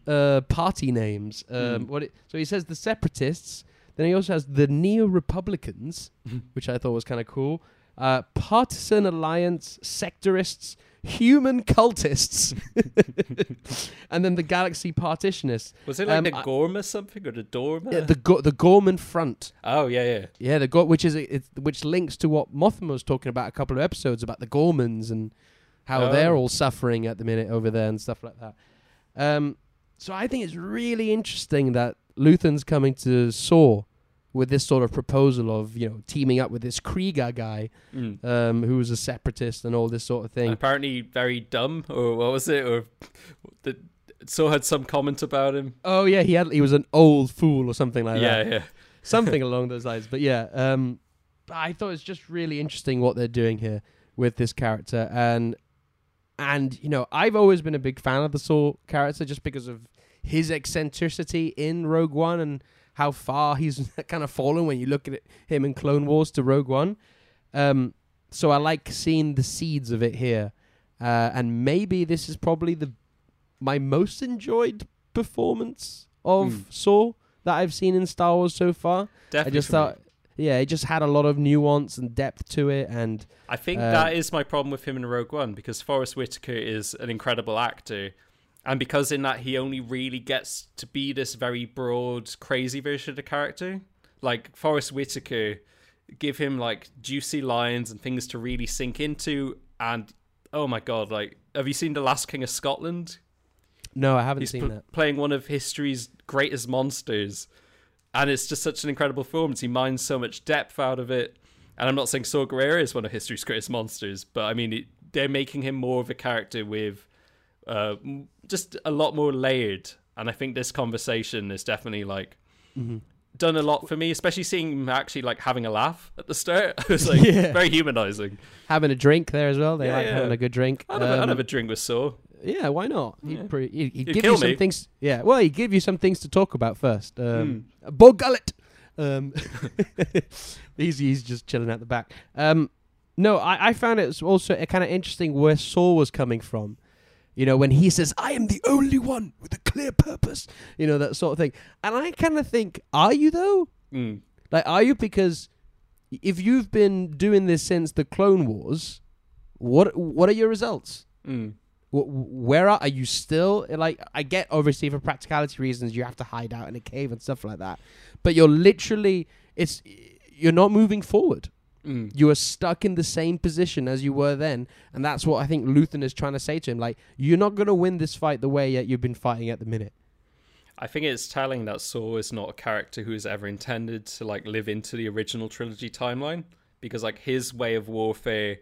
uh, party names. Um, Mm. What it, so he says the separatists. Then he also has the Neo Republicans, which I thought was kind of cool. Uh, partisan alliance, sectorists, human cultists, and then the Galaxy Partitionists. Was it like Um, the Gorma something or the Dorma? Yeah, the Go- the Ghorman Front. oh yeah, yeah. Yeah, the Go- which is it, which links to what Mothma was talking about a couple of episodes about the Ghormans and how Oh. they're all suffering at the minute over there and stuff like that. Um, so I think it's really interesting that Luthen's coming to Saw with this sort of proposal of you know teaming up with this Kreegyr guy Mm. um, who was a separatist and all this sort of thing. Apparently very dumb, or what was it? Or the so had some comment about him. oh yeah, he had he was an old fool or something like that. yeah, yeah. something along those lines. But yeah, um, I thought it's just really interesting what they're doing here with this character, and and you know I've always been a big fan of the Saw character just because of his eccentricity in Rogue One and how far he's kind of fallen when you look at him in Clone Wars to Rogue One. Um, so I like seeing the seeds of it here, uh, and maybe this is probably the my most enjoyed performance of Mm. Saw that I've seen in Star Wars so far. Definitely. I just thought, yeah, it just had a lot of nuance and depth to it, and I think Um, that is my problem with him in Rogue One because Forest Whitaker is an incredible actor, and because in that he only really gets to be this very broad, crazy version of the character. Like Forest Whitaker, give him like juicy lines and things to really sink into, and oh my god, like have you seen The Last King of Scotland? no, I haven't He's seen pl- that. playing one of history's greatest monsters, and it's just such an incredible performance. He mines so much depth out of it, and I'm not saying Saw Gerrera is one of history's greatest monsters, but I mean it, they're making him more of a character with uh, just a lot more layered. And I think this conversation is definitely like Mm-hmm. done a lot for me, especially seeing him actually like having a laugh at the start. it was like Yeah. very humanizing. Having a drink there as well. They Yeah, like yeah. having a good drink. I'd have, a- I'd Um, have a drink with Saw. yeah, why not? He'd, Yeah. pre- he'd, he'd give you some me. things. Yeah, well, he'd give you some things to talk about first. Um, Hmm. Bor Gullet. Um, he's he's just chilling at the back. Um, no, I, I found it also kind of interesting where Saw was coming from. You know, when he says, "I am the only one with a clear purpose," you know that sort of thing. And I kind of think, are you though? Mm. Like, are you? Because if you've been doing this since the Clone Wars, what what are your results? Mm. Wh- Where are, are you still? Like, I get obviously for practicality reasons you have to hide out in a cave and stuff like that, but you're literally it's you're not moving forward. Mm. You are stuck in the same position as you were then, and that's what I think Luthen is trying to say to him. Like, you're not going to win this fight the way that you've been fighting at the minute. I think it's telling that Saw is not a character who is ever intended to like live into the original trilogy timeline because like his way of warfare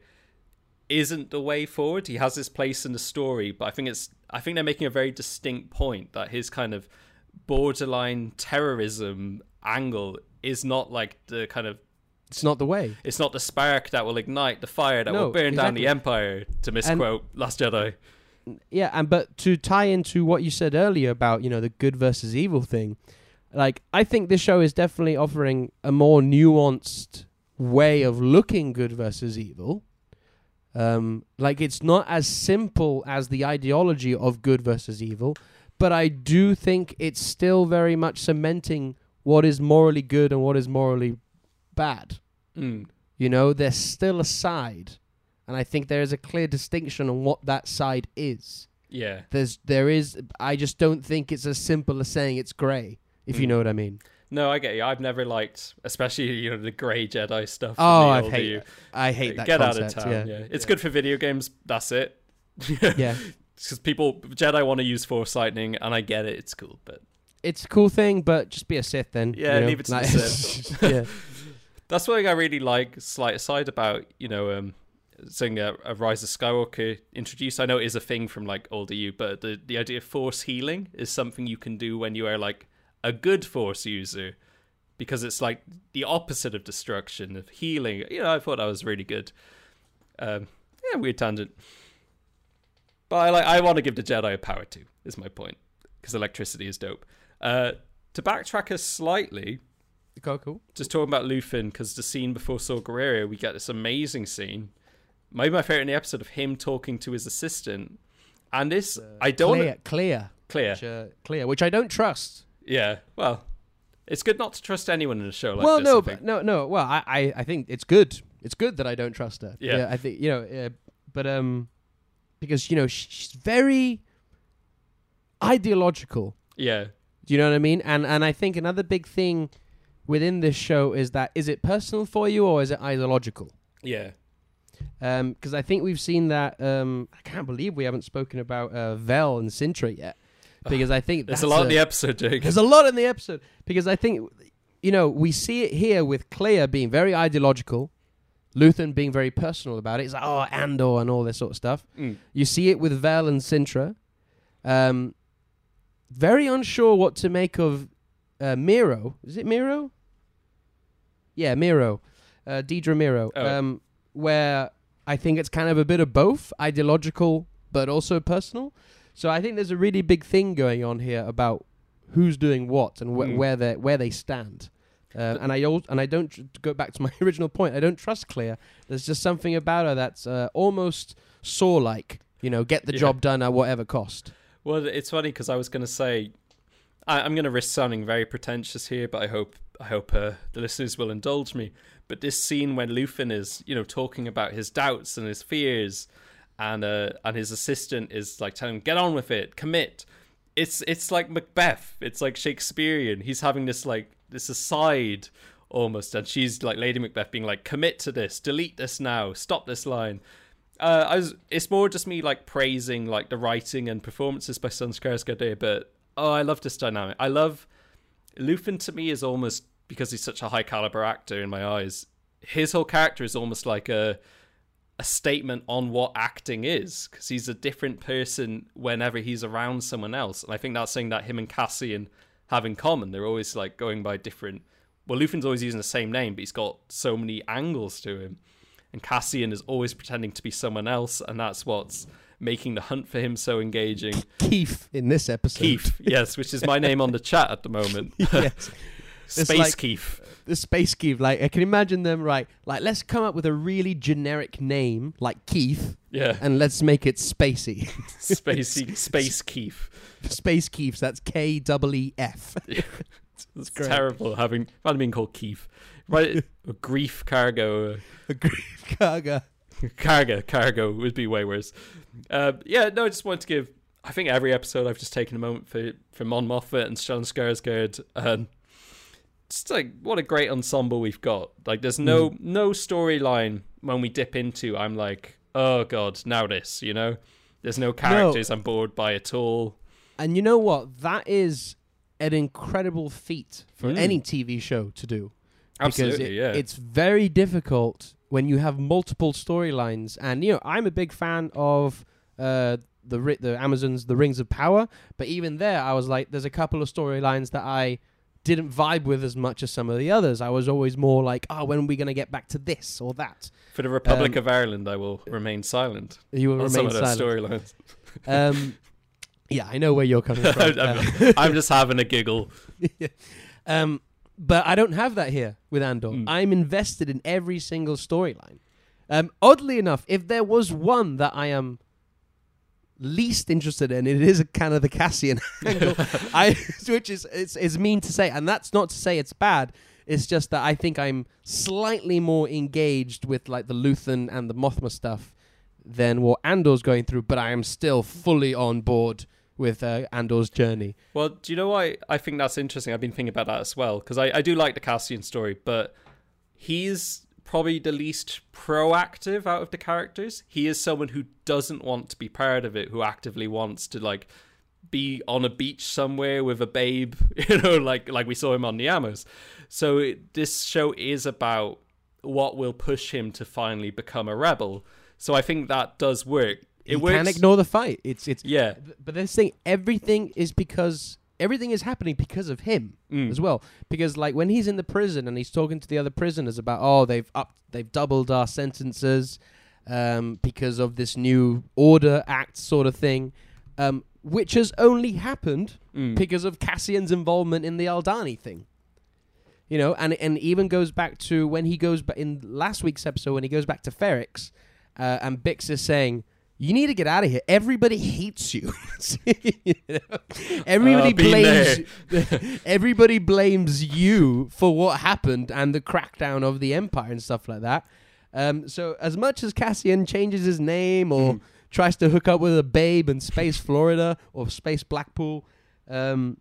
isn't the way forward. He has his place in the story, but I think it's I think they're making a very distinct point that his kind of borderline terrorism angle is not like the kind of It's not the way. it's not the spark that will ignite the fire that No, will burn down the empire to misquote Last Jedi. Yeah, and but to tie into what you said earlier about you know the good versus evil thing, like I think this show is definitely offering a more nuanced way of looking good versus evil. Um, like it's not as simple as the ideology of good versus evil, but I do think it's still very much cementing what is morally good and what is morally bad. Mm. You know, there's still a side, and I think there is a clear distinction on what that side is. Yeah. There's there is I just don't think it's as simple as saying it's grey, if you Mm. know what I mean. No, I get you. I've never liked, especially you know the grey Jedi stuff. Oh, I hate you. I hate that Get concept. out of town. Yeah. Yeah, it's good for video games. That's it. Yeah. because people Jedi want to use Force lightning, and I get it. It's cool, but It's a cool thing, but just be a Sith then. Yeah, you know? leave it to the Sith. yeah. that's what I really like. Slight aside about you know um, seeing a, a Rise of Skywalker introduced. I know it is a thing from like older you, but the the idea of Force healing is something you can do when you are like a good Force user. because it's like the opposite of destruction, of healing. You know, I thought that was really good. Um, yeah, weird tangent. But I like I want to give the Jedi a power too. Is my point because electricity is dope. Uh, to backtrack us slightly, Cool, cool. just talking about Luthen because the scene before Saw Gerrera, we get this amazing scene. Maybe my favorite in the episode of him talking to his assistant, and this I don't Clear, clear, clear. which, uh, clear, which I don't trust. Yeah, well, it's good not to trust anyone in a show like well, this. no, but no, no. Well, I, I, I think it's good. It's good that I don't trust her. Yeah. I think you know, uh, but um, because you know she's very ideological. yeah, Do you know what I mean? And and I think another big thing within this show is that is it personal for you or is it ideological? yeah, Because I think we've seen that. Um, I can't believe we haven't spoken about uh, Vel and Cinta yet. Because I think there's that's a lot in the episode, Jake. There's a lot in the episode because I think, you know, we see it here with Kleya being very ideological, Luthen being very personal about it. It's like, oh, Andor and all this sort of stuff. Mm. You see it with Vel and Cinta. Um, very unsure what to make of uh, Meero. Is it Meero? Yeah, Meero. Uh, Dedra Meero. Oh. Um, where I think it's kind of a bit of both ideological but also personal. So I think there's a really big thing going on here about who's doing what and wh- Mm. where they where they stand. Uh, and I al- and I don't tr- to go back to my original point. I don't trust Kleya. There's just something about her that's uh, almost Saw like. You know, get the Yeah. job done at whatever cost. Well, it's funny because I was going to say, I, I'm going to risk sounding very pretentious here, but I hope I hope uh, the listeners will indulge me. But this scene when Luthen is, you know, talking about his doubts and his fears, and uh, and his assistant is like telling him, "Get on with it, commit." It's it's like Macbeth. It's like Shakespearean. He's having this like this aside almost, and she's like Lady Macbeth being like, "Commit to this, delete this now, stop this line." uh, I was. It's more just me like praising like the writing and performances by Sun Skarsgård, but oh, I love this dynamic. I love Luthen. To me, is almost because he's such a high caliber actor in my eyes. His whole character is almost like a a statement on what acting is because he's a different person whenever he's around someone else, and I think that's something that him and Cassian have in common. They're always like going by different. Well, Luthen's always using the same name, but he's got so many angles to him and Cassian is always pretending to be someone else, and that's what's making the hunt for him so engaging. Keith in this episode. Keith, yes, which is my name on the chat at the moment. yes. It's Space like- Keith. the space Keith. Like I can imagine them. Right. Like let's come up with a really generic name like Keith, Yeah, and let's make it spacey. Spacey, Space Keith. Space Keiths. That's K double E F. It's terrible having having been called Keith. Right, grief cargo. A grief cargo. Uh, cargo, cargo would be way worse. Uh, yeah, no, I just wanted to give. I think every episode I've just taken a moment for for Mon Mothma and Stellan Skarsgård. Um, just like what a great ensemble we've got. Like, there's no Mm. no storyline when we dip into. I'm like, oh god, now this. You know, there's no characters I'm bored by at all. And you know what? That is an incredible feat for Mm. any TV show to do. because Absolutely, it- yeah. it's very difficult when you have multiple storylines. And you know, I'm a big fan of uh, the ri- the Amazons, the Rings of Power. But even there, I was like, there's a couple of storylines that I didn't vibe with as much as some of the others. I was always more like, oh, when are we going to get back to this or that? For the Republic um, of Ireland, I will remain silent You will on some remain of those silent. storylines. Um, yeah, I know where you're coming from. I'm, Uh, I'm just having a giggle. Um, but I don't have that here with Andor. Mm. I'm invested in every single storyline. Um, oddly enough, if there was one that I am least interested in, it is a kind of the Cassian angle. I, which is it's, it's mean to say, and that's not to say it's bad. It's just that I think I'm slightly more engaged with like the Luthen and the Mothma stuff than what Andor's going through. But I am still fully on board with uh, Andor's journey. Well, do you know why I think that's interesting? I've been thinking about that as well because I, I do like the Cassian story, but he's probably the least proactive out of the characters. He is someone who doesn't want to be part of it, who actively wants to like be on a beach somewhere with a babe, you know, like like we saw him on Niamos. So it, this show is about what will push him to finally become a rebel. So I think that does work. It you can't ignore the fight. It's it's yeah, but this thing, everything is because everything is happening because of him Mm. as well. Because like when he's in the prison and he's talking to the other prisoners about oh they've up they've doubled our sentences um, because of this new order act sort of thing, um, which has only happened Mm. because of Cassian's involvement in the Aldhani thing. You know, and and even goes back to when he goes back in last week's episode when he goes back to Ferrix, uh, and Bix is saying, "You need to get out of here. Everybody hates you. You know? Everybody Uh, blames. everybody blames you for what happened and the crackdown of the Empire and stuff like that. Um, so as much as Cassian changes his name or Mm. tries to hook up with a babe in Space Florida or Space Blackpool, um,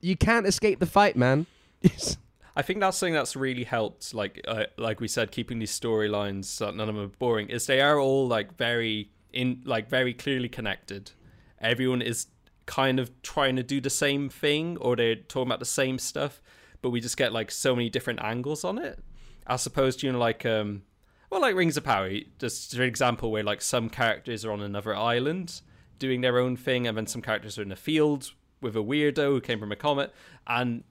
you can't escape the fight, man. I think that's something that's really helped. Like, uh, like we said, keeping these storylines so none of them are boring. Is they are all like very in, like very clearly connected. Everyone is kind of trying to do the same thing, or they're talking about the same stuff, but we just get like so many different angles on it. As opposed to you know like um, well like Rings of Power, just for example, where like some characters are on another island doing their own thing, and then some characters are in a field with a weirdo who came from a comet, and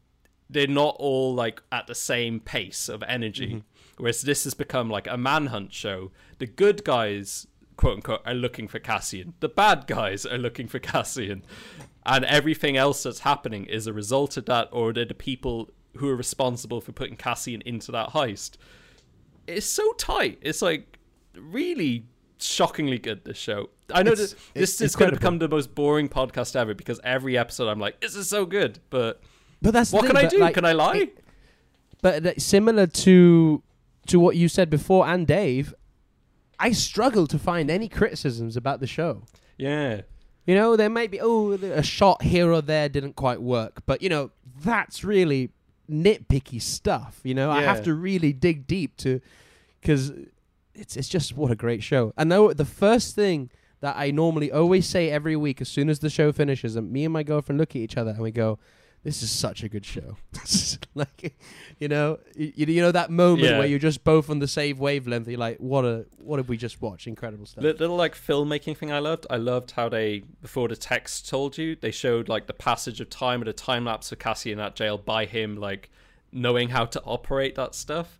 they're not all like at the same pace of energy. Whereas this has become like a manhunt show. The good guys, quote unquote, are looking for Cassian. The bad guys are looking for Cassian. And everything else that's happening is a result of that, or they're the people who are responsible for putting Cassian into that heist. It's so tight. It's like really shockingly good, this show. I know It's- this, this it's is going to become the most boring podcast ever because every episode I'm like, this is so good. But But that's what thing, can I do? like, can I lie? it- but that- similar to to what you said before and Dave, I struggle to find any criticisms about the show. yeah. You know, there might be oh a shot here or there didn't quite work, but you know that's really nitpicky stuff. You know, I have to really dig deep to because it's it's just what a great show. And though the first thing that I normally always say every week as soon as the show finishes, and me and my girlfriend look at each other and we go, "This is such a good show." like, you know, you, you know that moment Yeah. where you're just both on the same wavelength. You're like, "What a what did we just watch? Incredible stuff." Li- little like filmmaking thing I loved. I loved how they before the text told you they showed like the passage of time and a time lapse of Cassie in that jail by him like knowing how to operate that stuff.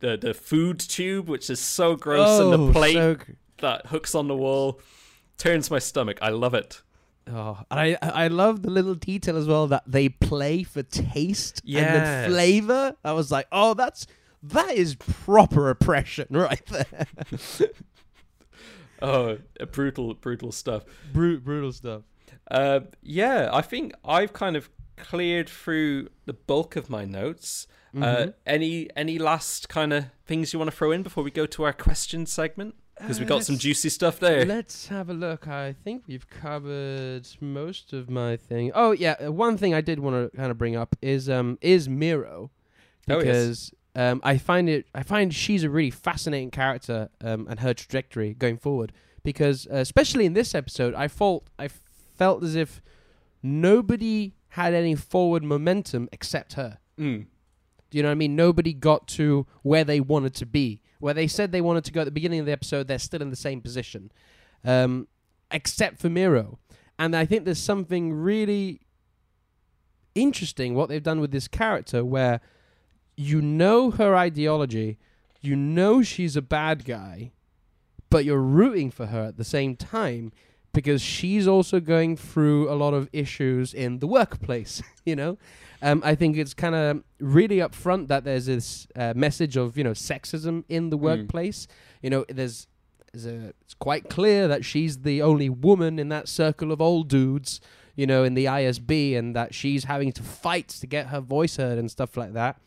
The the food tube, which is so gross, and Oh, the plate so that hooks on the wall turns my stomach. I love it. Oh, and I I love the little detail as well that they play for taste and Yes. then flavor. I was like, oh, that's that is proper oppression right there. Oh, brutal, brutal stuff. Brut- brutal stuff. Uh, yeah, I think I've kind of cleared through the bulk of my notes. Uh, Mhm. any any last kind of things you want to throw in before we go to our question segment? Because we Uh, got some juicy stuff there. Let's have a look. I think we've covered most of my thing. Oh yeah, uh, one thing I did want to kind of bring up is um is Meero Oh, yes. because um I find it I find she's a really fascinating character um and her trajectory going forward because uh, especially in this episode I felt I felt as if nobody had any forward momentum except her. Mm. Do you know what I mean? Nobody got to where they wanted to be. Where they said they wanted to go at the beginning of the episode, they're still in the same position, um, except for Meero. And I think there's something really interesting what they've done with this character, where you know her ideology, you know she's a bad guy, but you're rooting for her at the same time because she's also going through a lot of issues in the workplace. You know, um, I think it's kind of really upfront that there's this uh, message of you know sexism in the Mm. workplace. You know, there's, there's a, it's quite clear that she's the only woman in that circle of old dudes. You know, in the ISB, and that she's having to fight to get her voice heard and stuff like that.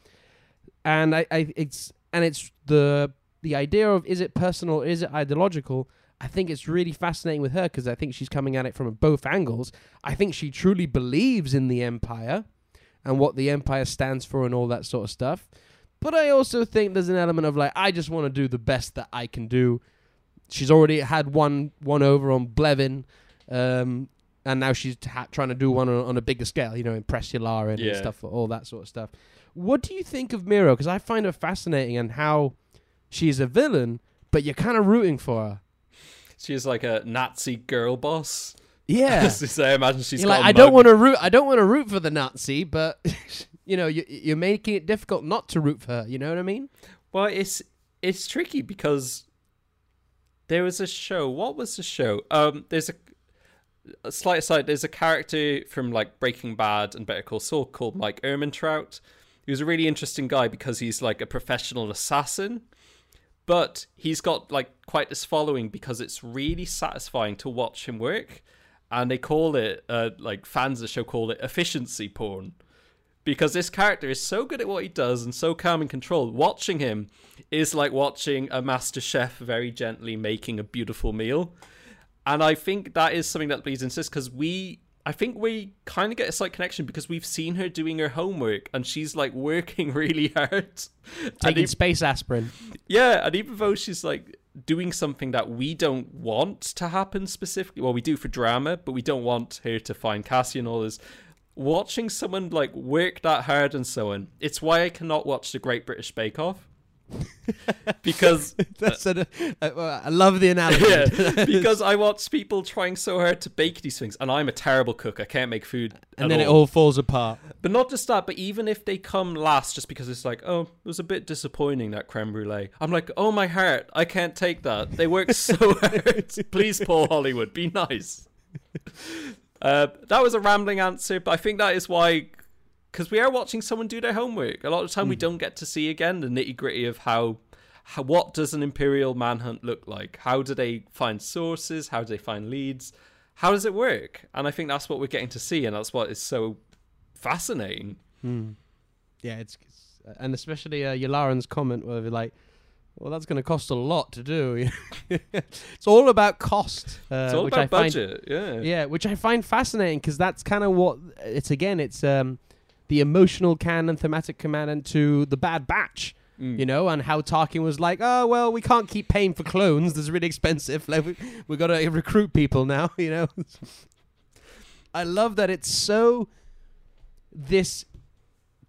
And I, I it's and it's the the idea of is it personal, or is it ideological? I think it's really fascinating with her because I think she's coming at it from both angles. I think she truly believes in the empire and what the empire stands for and all that sort of stuff. But I also think there's an element of like I just want to do the best that I can do. She's already had one one over on Blevin, um, and now she's ha- trying to do one on, on a bigger scale. You know, impress Yularen and Yeah. stuff, all that sort of stuff. What do you think of Meero? Because I find her fascinating and how she's a villain, but you're kind of rooting for her. She's like a Nazi girl boss. Yeah. Say, I imagine she's like, I don't want to root. I don't want to root for the Nazi, but you know, you, you're making it difficult not to root for her. You know what I mean? Well, it's it's tricky because there was a show. What was the show? Um, there's a, a slight aside. There's a character from like Breaking Bad and Better Call Saul called Mike Ehrmantraut. He was a really interesting guy because he's like a professional assassin, but he's got like quite this following because it's really satisfying to watch him work, and they call it uh, like fans of the show call it efficiency porn because this character is so good at what he does and so calm and controlled. Watching him is like watching a master chef very gently making a beautiful meal. And I think that is something that bleeds this because we, I think we kind of get a slight connection because we've seen her doing her homework and she's like working really hard. Taking space aspirin. yeah, and even though she's like doing something that we don't want to happen specifically, well, we do for drama, but we don't want her to find Cassie and all this. Watching someone like work that hard and so on, it's why I cannot watch the Great British Bake Off. Because That's a, uh, well, I love the analogy. yeah, because I watch people trying so hard to bake these things, and I'm a terrible cook. I can't make food, and then it all falls apart. but not just that, but even if they come last, just because it's like, oh, it was a bit disappointing that creme brulee. I'm like, oh my heart, I can't take that. They work so hard. Please, Paul Hollywood, be nice. Uh, that was a rambling answer, but I think that is why, because we are watching someone do their homework. A lot of the time, we don't get to see again the nitty gritty of how, how, what does an imperial manhunt look like? How do they find sources? How do they find leads? How does it work? And I think that's what we're getting to see, and that's what is so fascinating. Yeah, it's, it's and especially uh, Yularen's comment where they're like, "Well, that's going to cost a lot to do." it's all about cost. Uh, It's all which about I find, budget, yeah. Yeah, which I find fascinating because that's kind of what it's again. It's um, the emotional canon, thematic canon to the Bad Batch. Mm. You know, and how Tarkin was like, "Oh well, we can't keep paying for clones. That's really expensive. Like, we we got to recruit people now." You know, I love that it's so this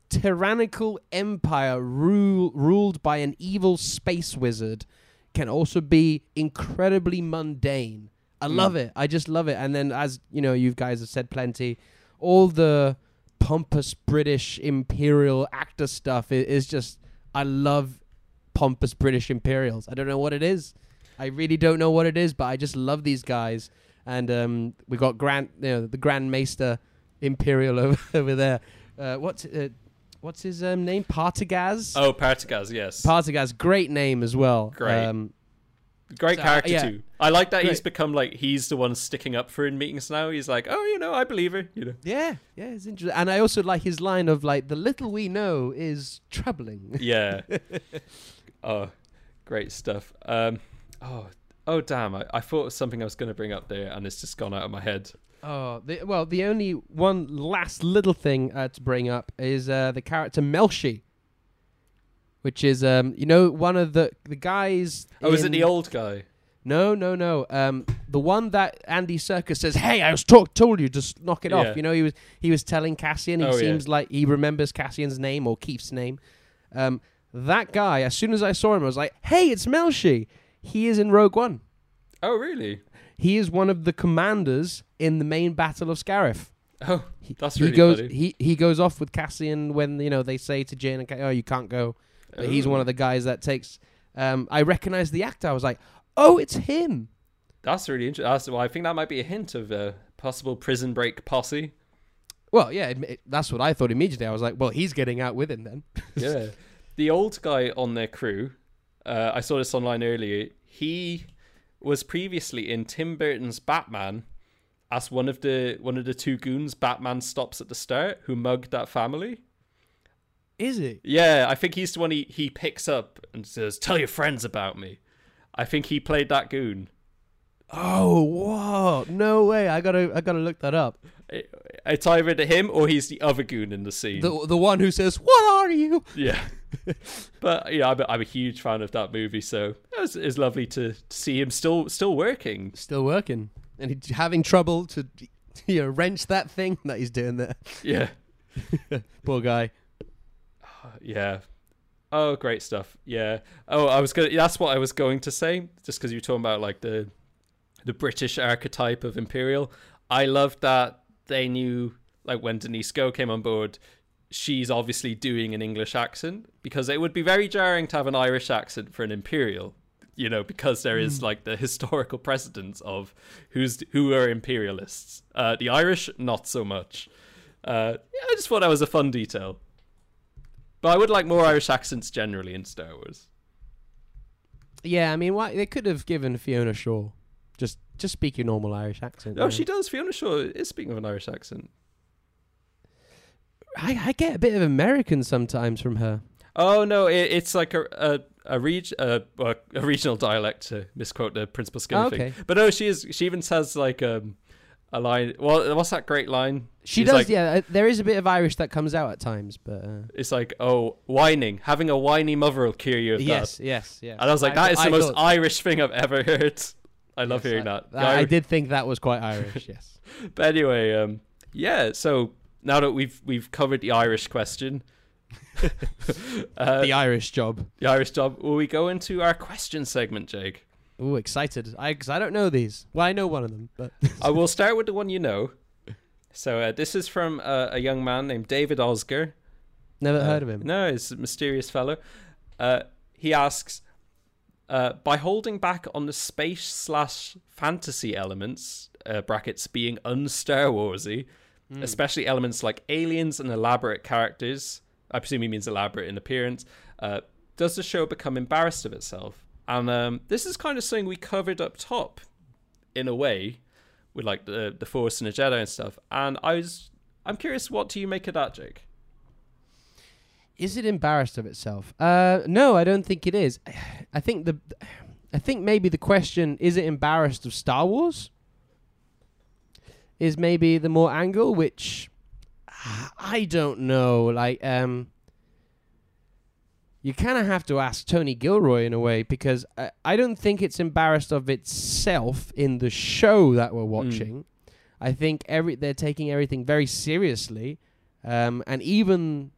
tyrannical empire rule, ruled by an evil space wizard can also be incredibly mundane. I Mm. love it. I just love it. And then, as you know, you guys have said plenty, all the pompous British imperial actor stuff is, is just. I love pompous British imperials. I don't know what it is. I really don't know what it is, but I just love these guys. And um, we got Grant, you know, the Grand Maester Imperial over, over there. Uh, what's uh, what's his um, name? Partagaz. Oh, Partagaz, yes. Partagaz, great name as well. Great. Um, Great So, character yeah. too. I like that he's become like he's the one sticking up for in meetings now. He's like, oh, you know, I believe her. You know, yeah, yeah, it's interesting. And I also like his line of like, "The little we know is troubling." yeah. oh, great stuff. Um, oh, oh, damn! I, I thought of something I was going to bring up there, and it's just gone out of my head. Oh, the, well, the only one last little thing uh, to bring up is uh, the character Melshi, which is um, you know, one of the the guys. Oh, is it in- the old guy? No, no, no. Um, the one that Andy Serkis says, "Hey, I was talk- told you, just knock it Yeah. off." You know, he was he was telling Cassian. He Oh, yeah. seems like he remembers Cassian's name or Keith's name. Um, that guy. As soon as I saw him, I was like, "Hey, it's Melshi. He is in Rogue One. Oh, really? He is one of the commanders in the main battle of Scarif." Oh, He, That's he goes. funny. He he goes off with Cassian when you know they say to Jyn and Ca- "Oh, you can't go." But he's one of the guys that takes. Um, I recognized the actor. I was like, "Oh, it's him." That's really interesting. Well, I think that might be a hint of a possible prison break posse. Well, yeah, it, it- that's what I thought immediately. I was like, well, he's getting out with him then. yeah. The old guy on their crew, uh, I saw this online earlier. He was previously in Tim Burton's Batman as one of the one of the two goons Batman stops at the start who mugged that family. Is it? Yeah, I think he's the one he, he picks up and says, Tell your friends about me. I think he played that goon. Oh, whoa! No way! I gotta, I gotta look that up. It- It's either to him or he's the other goon in the scene. The the one who says, "What are you?" Yeah. but yeah, I'm a, I'm a huge fan of that movie, so it was, it's lovely to, to see him still still working. Still working, and he's having trouble to, you know, wrench that thing that he's doing there. Yeah. Poor guy. Yeah. Oh, great stuff. Yeah. Oh, I was gonna. That's what I was going to say. Just because you were talking about like the the British archetype of imperial. I loved that they knew, like when Denise Gough came on board, she's obviously doing an English accent because it would be very jarring to have an Irish accent for an Imperial, you know, because there is like the historical precedence of who's who are imperialists. Uh, the Irish, not so much. Uh, yeah, I just thought that was a fun detail. But I would like more Irish accents generally in Star Wars. Yeah, I mean, why they could have given Fiona Shaw just just speak your normal Irish accent. Oh, she does. Fiona Shaw is speaking of an Irish accent. I, I get a bit of American sometimes from her. Oh no, it, it's like a a a, reg, well, a regional dialect to misquote the Principal Skinner Oh, thing. But no, she is. She even says like um a line. Well, what's that great line? She She's does, like- yeah. uh, There is a bit of Irish that comes out at times, but uh, It's like oh whining, having a whiny mother will cure you of yes, that. yes, yes. And I was like, I- that is the I most thought- Irish thing I've ever heard. I love yes, hearing I, that. The I, I did think that was quite Irish. Yes. But anyway, um, yeah. So now that we've we've covered the Irish question, uh, the Irish job. the Irish job, will we go into our question segment, Jake? Ooh, excited! I because I don't know these. Well, I know one of them, but I will start with the one you know. So uh, this is from uh, a young man named David Osgar. never Uh, heard of him. No, he's a mysterious fellow. Uh, he asks, uh, by holding back on the space slash fantasy elements, uh, brackets being un-Star Warsy, Hmm. especially elements like aliens and elaborate characters. I presume he means elaborate in appearance. Uh, does the show become embarrassed of itself? And um, this is kind of something we covered up top, in a way, with like the the Force and the Jedi and stuff. And I was, I'm curious, what do you make of that, Jake? Is it embarrassed of itself? Uh, no, I don't think it is. I think the, I think maybe the question is it embarrassed of Star Wars? Is maybe the more angle, which I don't know. Like, um, you kind of have to ask Tony Gilroy in a way because I, I don't think it's embarrassed of itself in the show that we're watching. I think every they're taking everything very seriously, um, and even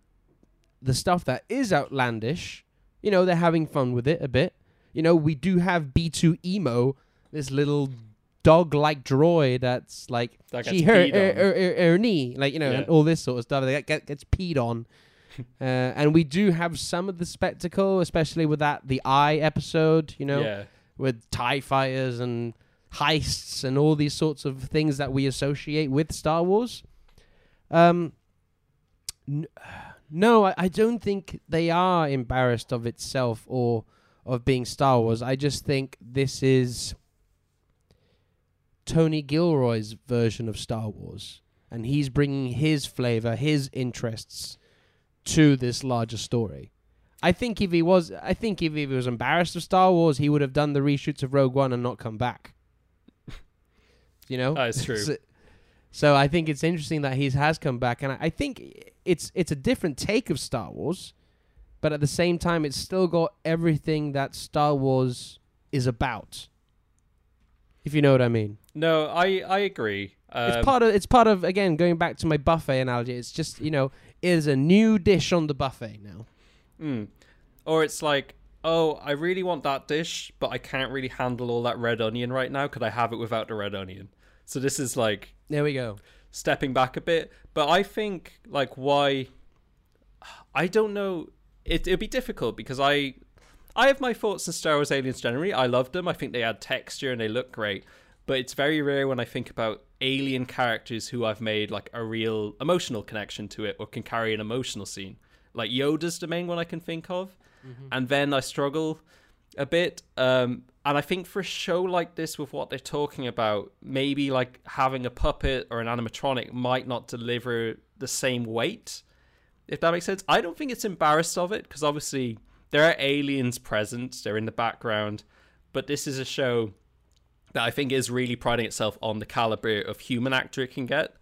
the stuff that is outlandish, you know, they're having fun with it a bit. You know, we do have B2 Emo, this little dog-like droid that's like That she her, her, her, her, knee, like you know, Yeah. and all this sort of stuff that get, gets peed on. uh, and we do have some of the spectacle, especially with that the eye episode, you know, yeah. with tie fighters and heists and all these sorts of things that we associate with Star Wars. Um, n- no, I, I don't think they are embarrassed of itself or of being Star Wars. I just think this is Tony Gilroy's version of Star Wars, and he's bringing his flavor, his interests to this larger story. I think if he was, I think if he was embarrassed of Star Wars, he would have done the reshoots of Rogue One and not come back. You know, That is true. So, so I think it's interesting that he has come back, and I, I think it's it's a different take of Star Wars, but at the same time, it's still got everything that Star Wars is about. If you know what I mean, No, I I agree. Um, it's part of it's part of again going back to my buffet analogy. It's just you know is a new dish on the buffet now. mm. Or it's like, oh, I really want that dish, but I can't really handle all that red onion right now. Could I have it without the red onion? So this is like There we go. stepping back a bit. But I think like why I don't know. It it'd be difficult because I I have my thoughts on Star Wars Aliens generally. I love them. I think they add texture and they look great. But it's very rare when I think about alien characters who I've made like a real emotional connection to it or can carry an emotional scene. Like Yoda's the main one I can think of. And then I struggle a bit. Um, and I think for a show like this, with what they're talking about, maybe like having a puppet or an animatronic might not deliver the same weight. If that makes sense, I don't think it's embarrassed of it because obviously there are aliens present, they're in the background, but this is a show that I think is really priding itself on the caliber of human actor it can get.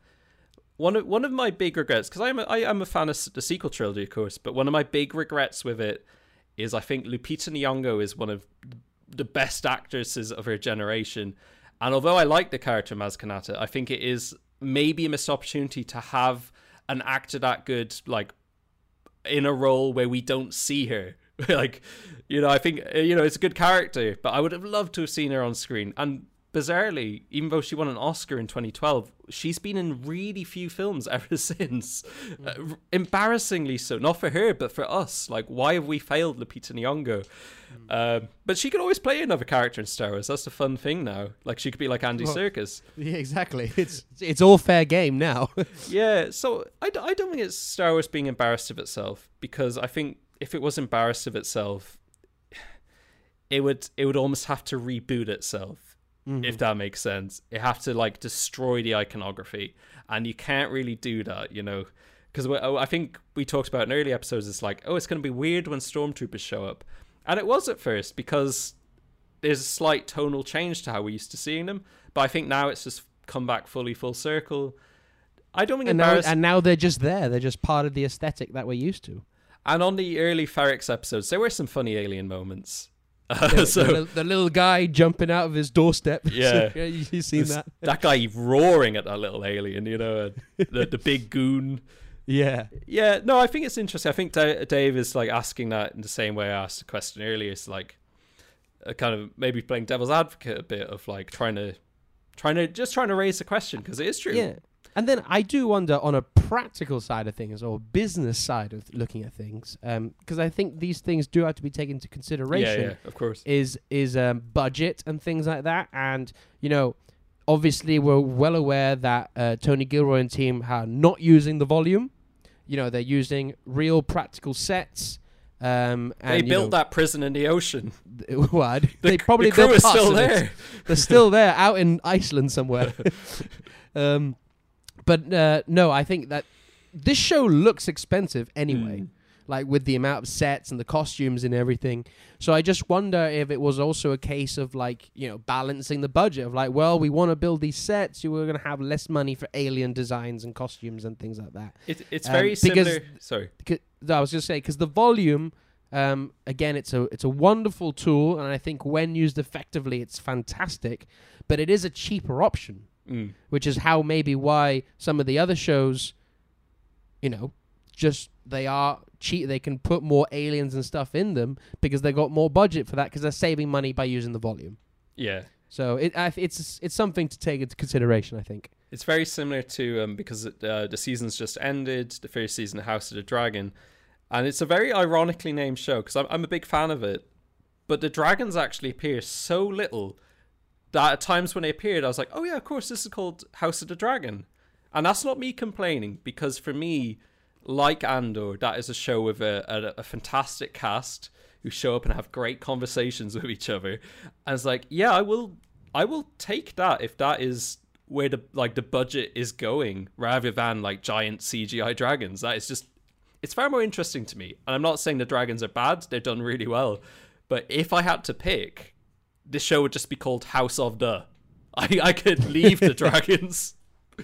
One of one of my big regrets, because I'm a, I am a fan of the sequel trilogy, of course, but one of my big regrets with it is I think Lupita Nyong'o is one of the best actresses of her generation, and although I like the character Maz Kanata, I think it is maybe a missed opportunity to have an actor that good, like in a role where we don't see her. like, you know, I think uh, you know it's a good character, but I would have loved to have seen her on screen. And bizarrely, even though she won an Oscar in 2012, she's been in really few films ever since. Uh, r- embarrassingly so, not for her, but for us. Like, why have we failed Lupita Nyong'o? Um, but she could always play another character in Star Wars. That's the fun thing now. Like, she could be like Andy Well- Serkis. Yeah, exactly. It's it's all fair game now. Yeah, so I, d- I don't think it's Star Wars being embarrassed of itself because I think if it was embarrassed of itself, it would it would almost have to reboot itself mm-hmm. if that makes sense. It have to like destroy the iconography, and you can't really do that, you know, because oh, I think we talked about in early episodes. It's like, oh, it's going to be weird when stormtroopers show up, and it was at first because there's a slight tonal change to how we're used to seeing them, but I think now it's just come back fully full circle. I don't think and now embarrassed. and now they're just there. They're just part of the aesthetic that we're used to. And on the early Ferrix episodes, there were some funny alien moments. Uh, The, so the, the little guy jumping out of his doorstep. Yeah. you, seen this- that? that guy roaring at that little alien, you know, and the the big goon. Yeah. Yeah, no, I think it's interesting. I think Da- Dave is like asking that in the same way I asked the question earlier. It's like a kind of maybe playing devil's advocate a bit of like trying to trying to just trying to raise the question because it is true. Yeah. And then I do wonder on a practical side of things or business side of looking at things, because I think these things do have to be taken into consideration. yeah, of course. Is is um, budget and things like that, and you know, obviously we're well aware that uh, Tony Gilroy and team are not using the volume. You know, they're using real practical sets. Um, and, They built know, that prison in the ocean. th- what? The, they probably the crew built is still of it. there. They're still there, out in Iceland somewhere. um, but uh, no, I think that this show looks expensive anyway. Mm. Like with the amount of sets and the costumes and everything. So I just wonder if it was also a case of like, you know, balancing the budget of like, well, we want to build these sets, so we're going to have less money for alien designs and costumes and things like that. It, it's Um, very because- similar. Sorry. Because- I was just saying because the volume, um, again, it's a it's a wonderful tool, and I think when used effectively, it's fantastic. But it is a cheaper option, Mm. which is how maybe why some of the other shows, you know, just they are cheap. They can put more aliens and stuff in them because they got more budget for that because they're saving money by using the volume. Yeah. So it I, it's it's something to take into consideration. I think. It's very similar to um, because uh, the season's just ended, the first season of House of the Dragon, and it's a very ironically named show because I'm, I'm a big fan of it. But the dragons actually appear so little at times when they appeared, I was like, "Oh yeah, of course, this is called House of the Dragon," and that's not me complaining because for me, like Andor, that is a show with a, a, a fantastic cast who show up and have great conversations with each other. And it's like, yeah, I will, I will take that if that is where the like the budget is going rather than like giant CGI dragons. That is just it's far more interesting to me. And I'm not saying the dragons are bad, they're done really well. But if I had to pick, this show would just be called House of the. I, I could leave the dragons.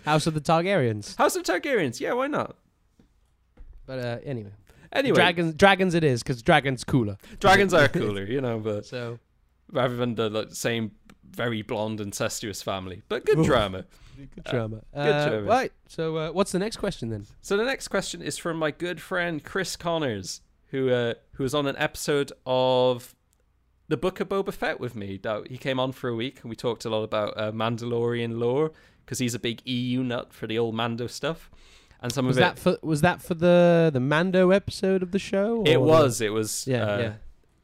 House of the Targaryens. House of Targaryens, yeah, why not? But uh, anyway, Anyway, dragons dragons it is because dragons cooler. dragons are cooler, you know, but So rather than the like, same very blonde incestuous family. But good Oof. drama. good drama. good Uh, drama. Right. So uh, what's the next question then? So the next question is from my good friend Chris Connors, who uh, who was on an episode of the Book of Boba Fett with me. That he came on for a week and we talked a lot about uh, Mandalorian lore because he's a big EU nut for the old Mando stuff. And some Was of it, that for was that for the the Mando episode of the show? it was, it was, Yeah, uh, yeah.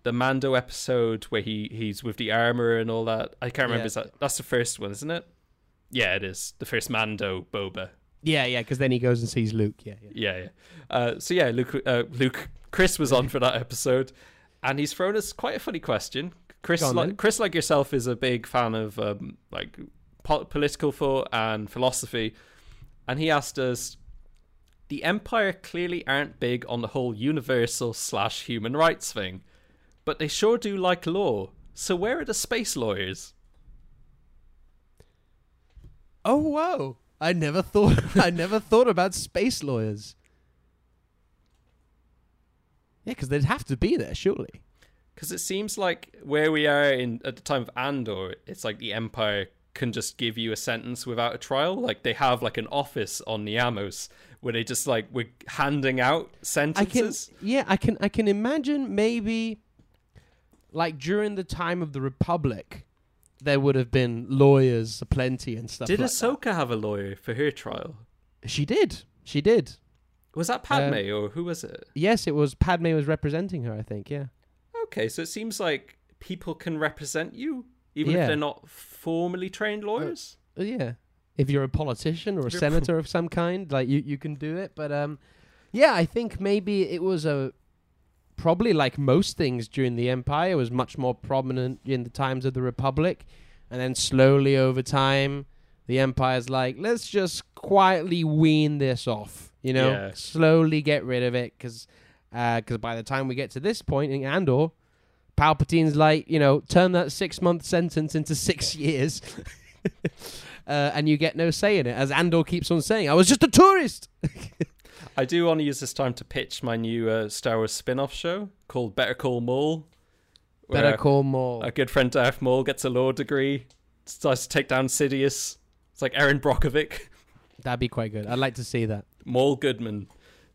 the Mando episode where he he's with the armor and all that. I can't remember. Yeah. Is that that's the first one, isn't it? Yeah, it is the first Mando Boba. Yeah, yeah. Because then he goes and sees Luke. Yeah, yeah. Yeah, yeah. Uh, so yeah, Luke, uh, Luke, Chris was on for that episode, and he's thrown us quite a funny question. Chris, on, like, Chris, like yourself, is a big fan of um, like po- political thought and philosophy, and he asked us: The Empire clearly aren't big on the whole universal slash human rights thing, but they sure do like law. So where are the space lawyers? Oh whoa! I never thought I never thought about space lawyers. Yeah, because they'd have to be there, surely. Because it seems like where we are in at the time of Andor, it's like the Empire can just give you a sentence without a trial. Like they have like an office on Niamos where they just like we're handing out I can, sentences. yeah, I can, I can imagine maybe, like during the time of the Republic, there would have been lawyers aplenty and stuff. Did like Ahsoka have a lawyer for her trial? She did. She did. Was that Padme or who was it? Yes, it was Padme was representing her. I think. Yeah. Okay, so it seems like people can represent you even Yeah. if they're not formally trained lawyers. Uh, yeah. If you're a politician or a senator of some kind, like you, you can do it. But um, yeah, I think maybe it was a probably like most things during the empire was much more prominent in the times of the republic, and then slowly over time, the empire's like, let's just quietly wean this off. You know, Yeah. slowly get rid of it because because by the time we get to this point in Andor. Palpatine's like, you know, turn that six month sentence into six years. uh, and you get no say in it, as Andor keeps on saying. I was just a tourist. I do want to use this time to pitch my new uh, Star Wars spin-off show called Better Call Maul. Better call Maul. A good friend Darth Maul gets a law degree, starts to take down Sidious. It's like Erin Brockovich, That'd be quite good. I'd like to see that. Maul Goodman.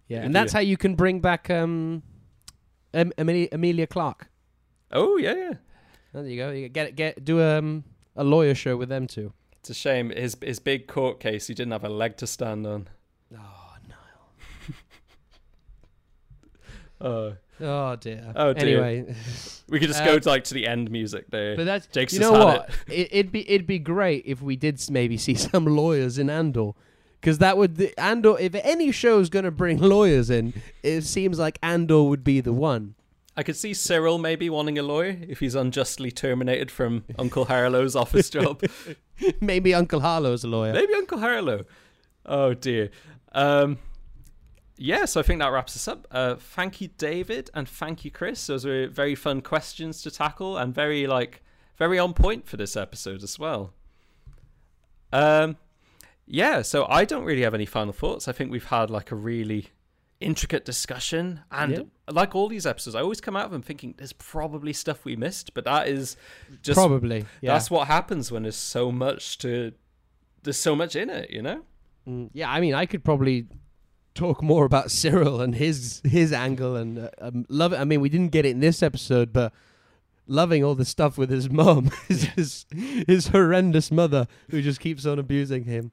Yeah, and that's how you can bring back um, em- Emilia, Emilia Clarke. Oh yeah, yeah. There you go. You get get do um a lawyer show with them too. It's a shame his his big court case. He didn't have a leg to stand on. Oh no. Uh, Oh dear. Oh, dear. Anyway, we could just Uh, go to like to the end music there. but that's Jake's you know what? It. It'd be it'd be great if we did maybe see some lawyers in Andor, because that would the, Andor. If any show's gonna bring lawyers in, it seems like Andor would be the one. I could see Syril maybe wanting a lawyer if he's unjustly terminated from Uncle Harlo's office job. maybe Uncle Harlo's a lawyer. Maybe Uncle Harlo. Oh dear. Um, yeah, so I think that wraps us up. Uh, thank you, David, and thank you, Chris. Those were very fun questions to tackle and very like very on point for this episode as well. Um, yeah, so I don't really have any final thoughts. I think we've had like a really intricate discussion, and Yeah. like all these episodes, I always come out of them thinking there's probably stuff we missed, but that is just Probably. Yeah. that's what happens when there's so much to there's so much in it, you know? Mm, yeah, I mean, I could probably talk more about Syril and his his angle and uh, um, love it. I mean, we didn't get it in this episode, but loving all the stuff with his mom, his, his his horrendous mother who just keeps on abusing him.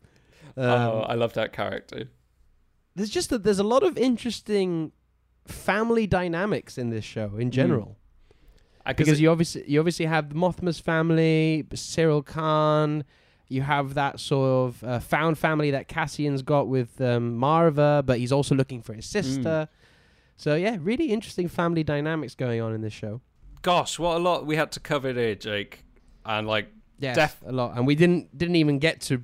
Um, oh, I love that character. there's just a, there's a lot of interesting family dynamics in this show in general. I could because say- you obviously you obviously have the Mothma's family, Syril Karn. You have that sort of uh, found family that Cassian's got with um, Maarva, but he's also looking for his sister. So yeah, really interesting family dynamics going on in this show. gosh, what a lot we had to cover there, Jake. And like, Yeah, Def- a lot, and we didn't didn't even get to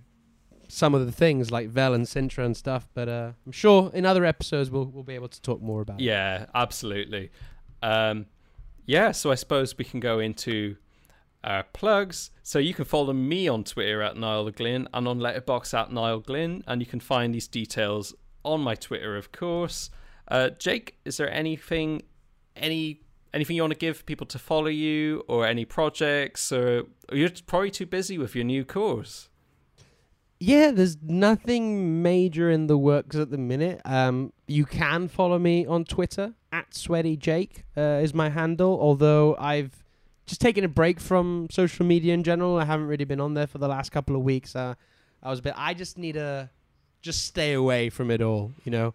some of the things like Vel and Cinta and stuff. But uh, I'm sure in other episodes we'll we'll be able to talk more about. it. yeah, absolutely. Um, yeah, so I suppose we can go into our plugs. So you can follow me on Twitter at Niall Glynn and on Letterboxd at Niall Glynn, and you can find these details on my Twitter, of course. Uh, Jake, is there anything, any anything you want to give people to follow you, or any projects, or you're probably too busy with your new course? Yeah, there's nothing major in the works at the minute. Um, you can follow me on Twitter at Sweaty Jake uh, is my handle. Although I've just taken a break from social media in general. I haven't really been on there for the last couple of weeks. Uh, I was a bit. I just need to just stay away from it all, you know,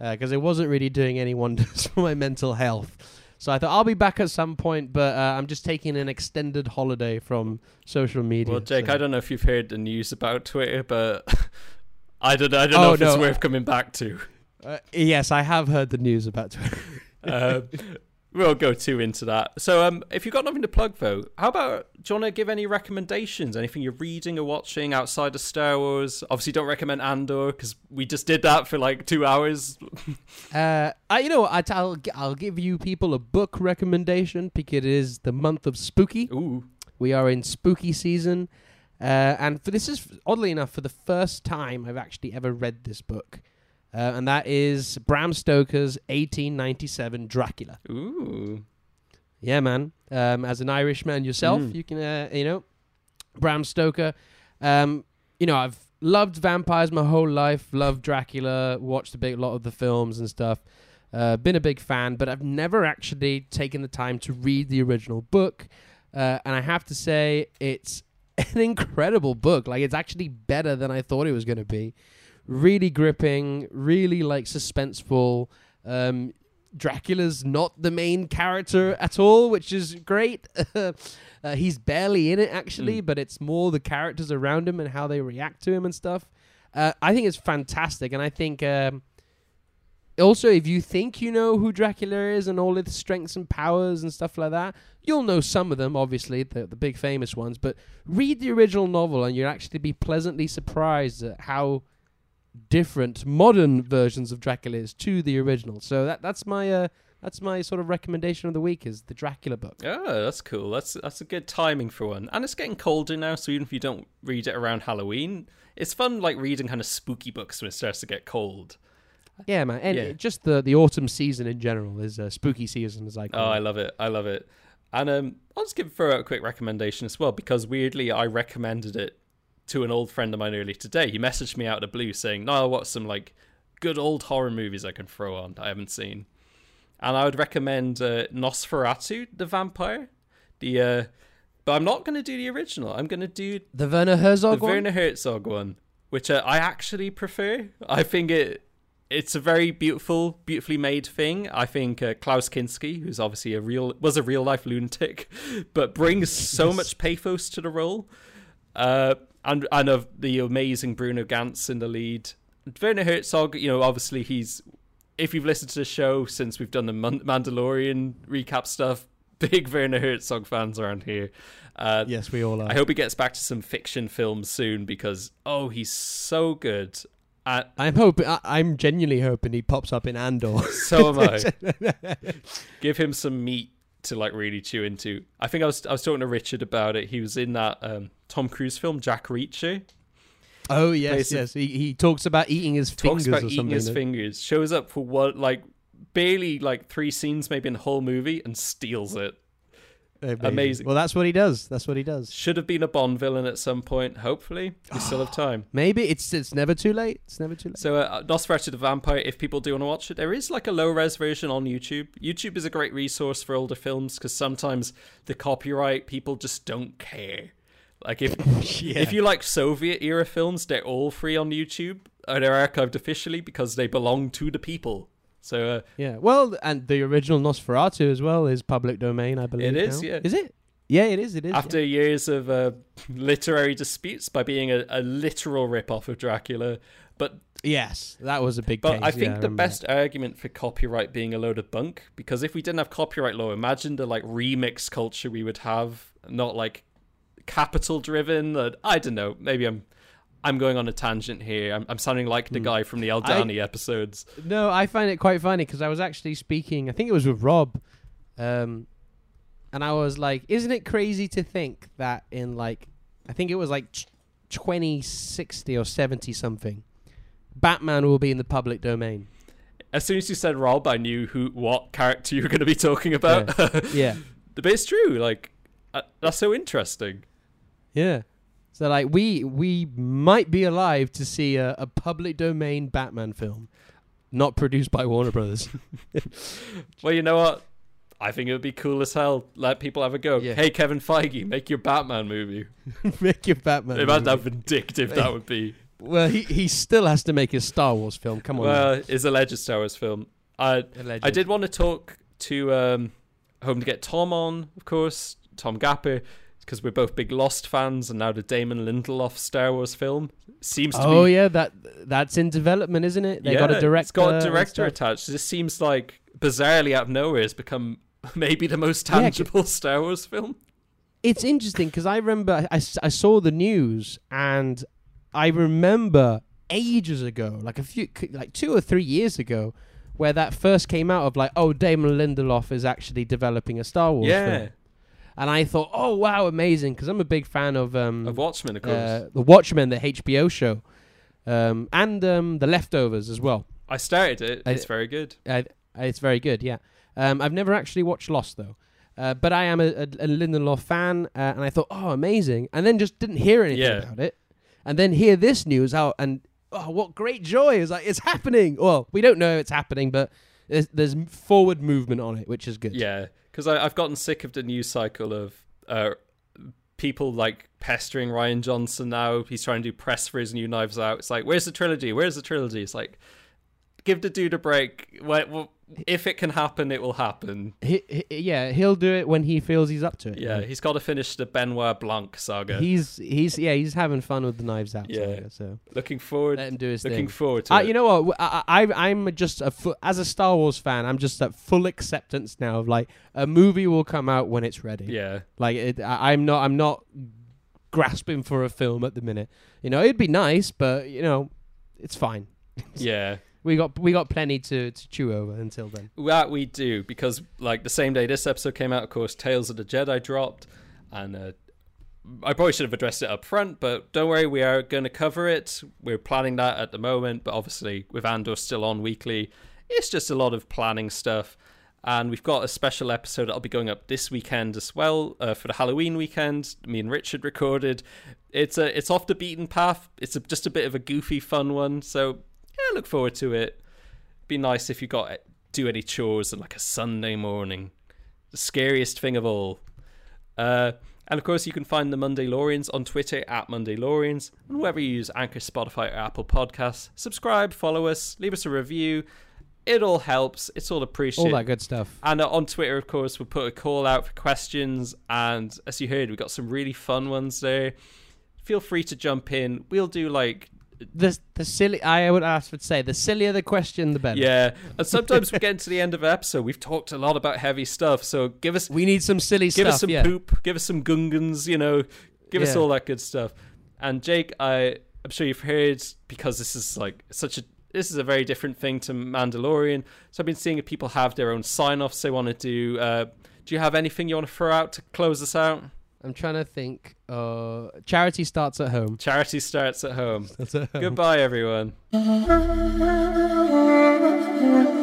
because it wasn't really doing any wonders for my mental health. So I thought I'll be back at some point, but uh, I'm just taking an extended holiday from social media. Well, Jake, so- I don't know if you've heard the news about Twitter, but I don't. I don't Oh, know if it's worth coming back to. Uh, yes, I have heard the news about Twitter. um, we'll go too into that. So, um, if you've got nothing to plug, though, how about do you want to give any recommendations? Anything you're reading or watching outside of Star Wars? Obviously, don't recommend Andor because we just did that for like two hours. Uh, I, you know, I, will I'll give you people a book recommendation because it is the month of spooky. Ooh, We are in spooky season, uh, and for this is oddly enough for the first time I've actually ever read this book, uh, and that is Bram Stoker's 1897 Dracula. ooh, Yeah, man. Um, as an Irishman yourself, Mm. you can, uh, you know, Bram Stoker. Um, you know, I've loved vampires my whole life. Loved Dracula. Watched a big lot of the films and stuff. Uh, been a big fan, but I've never actually taken the time to read the original book. uh, and I have to say it's an incredible book. Like it's actually better than I thought it was going to be. Really gripping, really like suspenseful. Um, Dracula's not the main character at all, which is great. uh, he's barely in it actually, Mm. but it's more the characters around him and how they react to him and stuff. Uh, I think it's fantastic, and I think um, also if you think you know who Dracula is and all its strengths and powers and stuff like that, you'll know some of them, obviously the the big famous ones. But read the original novel, and you'll actually be pleasantly surprised at how different modern versions of Dracula's to the original. So that that's my uh, that's my sort of recommendation of the week is the Dracula book. Oh, that's cool. That's that's a good timing for one. And it's getting colder now, so even if you don't read it around Halloween, it's fun like reading kind of spooky books when it starts to get cold. Yeah, man, and Yeah. just the the autumn season in general is a spooky season, as I call Oh, I love it. I love it. And um, I'll just give throw out a quick recommendation as well because weirdly I recommended it to an old friend of mine earlier today. He messaged me out of the blue saying, "No, what's some like good old horror movies I can throw on that I haven't seen?" And I would recommend uh, Nosferatu, the vampire. The uh, but I'm not going to do the original. I'm going to do the Werner Herzog the one. Werner Herzog one, which uh, I actually prefer. I think it it's a very beautiful, beautifully made thing. I think uh, Klaus Kinski, who's obviously a real was a real life lunatic, but brings so much pathos to the role. Uh, and and of the amazing Bruno Ganz in the lead. Werner Herzog, you know, obviously he's if you've listened to the show since we've done the Mandalorian recap stuff, big Werner Herzog fans around here. Uh, yes, we all are. I hope he gets back to some fiction films soon because oh, he's so good. Uh, I'm hoping. I, I'm genuinely hoping he pops up in Andor. so am I. Give him some meat to like really chew into. I think I was I was talking to Richard about it. He was in that um, Tom Cruise film Jack Reacher. oh yes, yes. He, he talks about eating his Talks fingers Talks about eating his fingers. Shows up for what like barely like three scenes maybe in the whole movie and steals it. Amazing. Well, that's what he does. That's what he does. Should have been a Bond villain at some point. Hopefully, we still have time. Maybe it's it's never too late. It's never too late. So, uh, Nosferatu the Vampire, if people do want to watch it, there is like a low res version on YouTube. YouTube is a great resource for older films because sometimes the copyright people just don't care. Like, if if you like Soviet era films, they're all free on YouTube. Or they're archived officially because they belong to the people. So, uh, Yeah. Well, and the original Nosferatu as well is public domain, I believe. It is, now. yeah. Is it? Yeah, it is. It is. after years of uh, literary disputes by being a, a literal rip off of Dracula, but yes, that was a big. But case. I think yeah, the remember best argument for copyright being a load of bunk, because if we didn't have copyright law, imagine the like remix culture we would have, not like capital driven. Uh, I don't know. Maybe I'm I'm going on a tangent here. I'm, I'm sounding like the Hmm. guy from the Aldhani episodes. No, I find it quite funny because I was actually speaking. I think it was with Rob, um, and I was like, "Isn't it crazy to think that in like, I think it was like twenty sixty or seventy something, Batman will be in the public domain." As soon as you said Rob, I knew who what character you were going to be talking about. Yeah. but it's true. Like uh, that's so interesting. Yeah. So like we we might be alive to see a, a public domain Batman film, not produced by Warner Brothers. Well, you know what? I think it would be cool as hell. Let people have a go. Yeah. Hey, Kevin Feige, make your Batman movie. make your Batman. Imagine how vindictive that would be. Well, he he still has to make his Star Wars film. Come on. Well, it's a alleged Star Wars film. I. I did want to talk to um, Home to get Tom on, of course, Tom Gapper, because we're both big Lost fans, and now the Damon Lindelof Star Wars film seems to be Oh be. yeah, that that's in development, isn't it? They yeah, got a director. It's got a director attached. This seems like bizarrely out of nowhere has become maybe the most Yeah, tangible Star Wars film. It's interesting because I remember I saw the news and I remember ages ago, like a few, like two or three years ago, where that first came out of like, oh, Damon Lindelof is actually developing a Star Wars yeah, film, and I thought, oh wow, amazing, because I'm a big fan of um of Watchmen, of course. uh, the Watchmen, the HBO show, um and um the Leftovers as well. I started it. I- It's very good. Uh, it's very good, yeah. Um, I've never actually watched Lost though, uh, but I am a, a, a Lindelof fan, uh, and I thought, oh, amazing, and then just didn't hear anything Yeah. about it, and then hear this news out, and oh, what great joy! It's like it's happening. Well, we don't know it's happening, but there's, there's forward movement on it, which is good. Yeah, because I've gotten sick of the news cycle of uh, people like pestering Rian Johnson now. He's trying to do press for his new Knives Out. It's like, where's the trilogy? Where's the trilogy? It's like, give the dude a break. If it can happen, it will happen. He, he, yeah, he'll do it when he feels he's up to it. Yeah, he's got to finish the Benoit Blanc saga. He's he's yeah he's having fun with the Knives Out. Yeah. saga, so looking forward. let him do his Looking thing. forward to Uh, it. you know what? I, I, I'm just a as a Star Wars fan. I'm just at full acceptance now of like a movie will come out when it's ready. yeah, Like it, I, I'm not. I'm not grasping for a film at the minute. You know, it'd be nice, but you know, it's fine. yeah. We got we got plenty to, to chew over until then. That we do because, like, the same day this episode came out, of course, Tales of the Jedi dropped, and uh, I probably should have addressed it up front, but don't worry, we are going to cover it. We're planning that at the moment, but obviously, with Andor still on weekly, it's just a lot of planning stuff. And we've got a special episode that'll be going up this weekend as well uh, for the Halloween weekend. Me and Richard recorded. It's a it's off the beaten path. It's a, just a bit of a goofy, fun one. So yeah, look forward to it. Be nice if you got do any chores on like a Sunday morning. The scariest thing of all. Uh, and of course, you can find the Mondaylorians on Twitter at Mondaylorians, and wherever you use Anchor, Spotify, or Apple Podcasts. Subscribe, follow us, leave us a review. It all helps. It's all appreciated. All that good stuff. And uh, on Twitter, of course, we'll put a call out for questions. And as you heard, we got some really fun ones there. Feel free to jump in. We'll do like The the silly. I would ask would say the sillier the question, the better. yeah. And sometimes we get into the end of an episode. We've talked a lot about heavy stuff, so give us We need some silly give stuff. us some yeah. poop, give us some gungans, you know, give us all that good stuff. And Jake, I I'm sure you've heard because this is like such a this is a very different thing to Mandalorian. So I've been seeing if people have their own sign-offs they want to do. Uh, do you have anything you want to throw out to close us out? I'm trying to think. Uh, charity starts at home. Charity starts at home. That's at home. Goodbye, everyone. Thank you.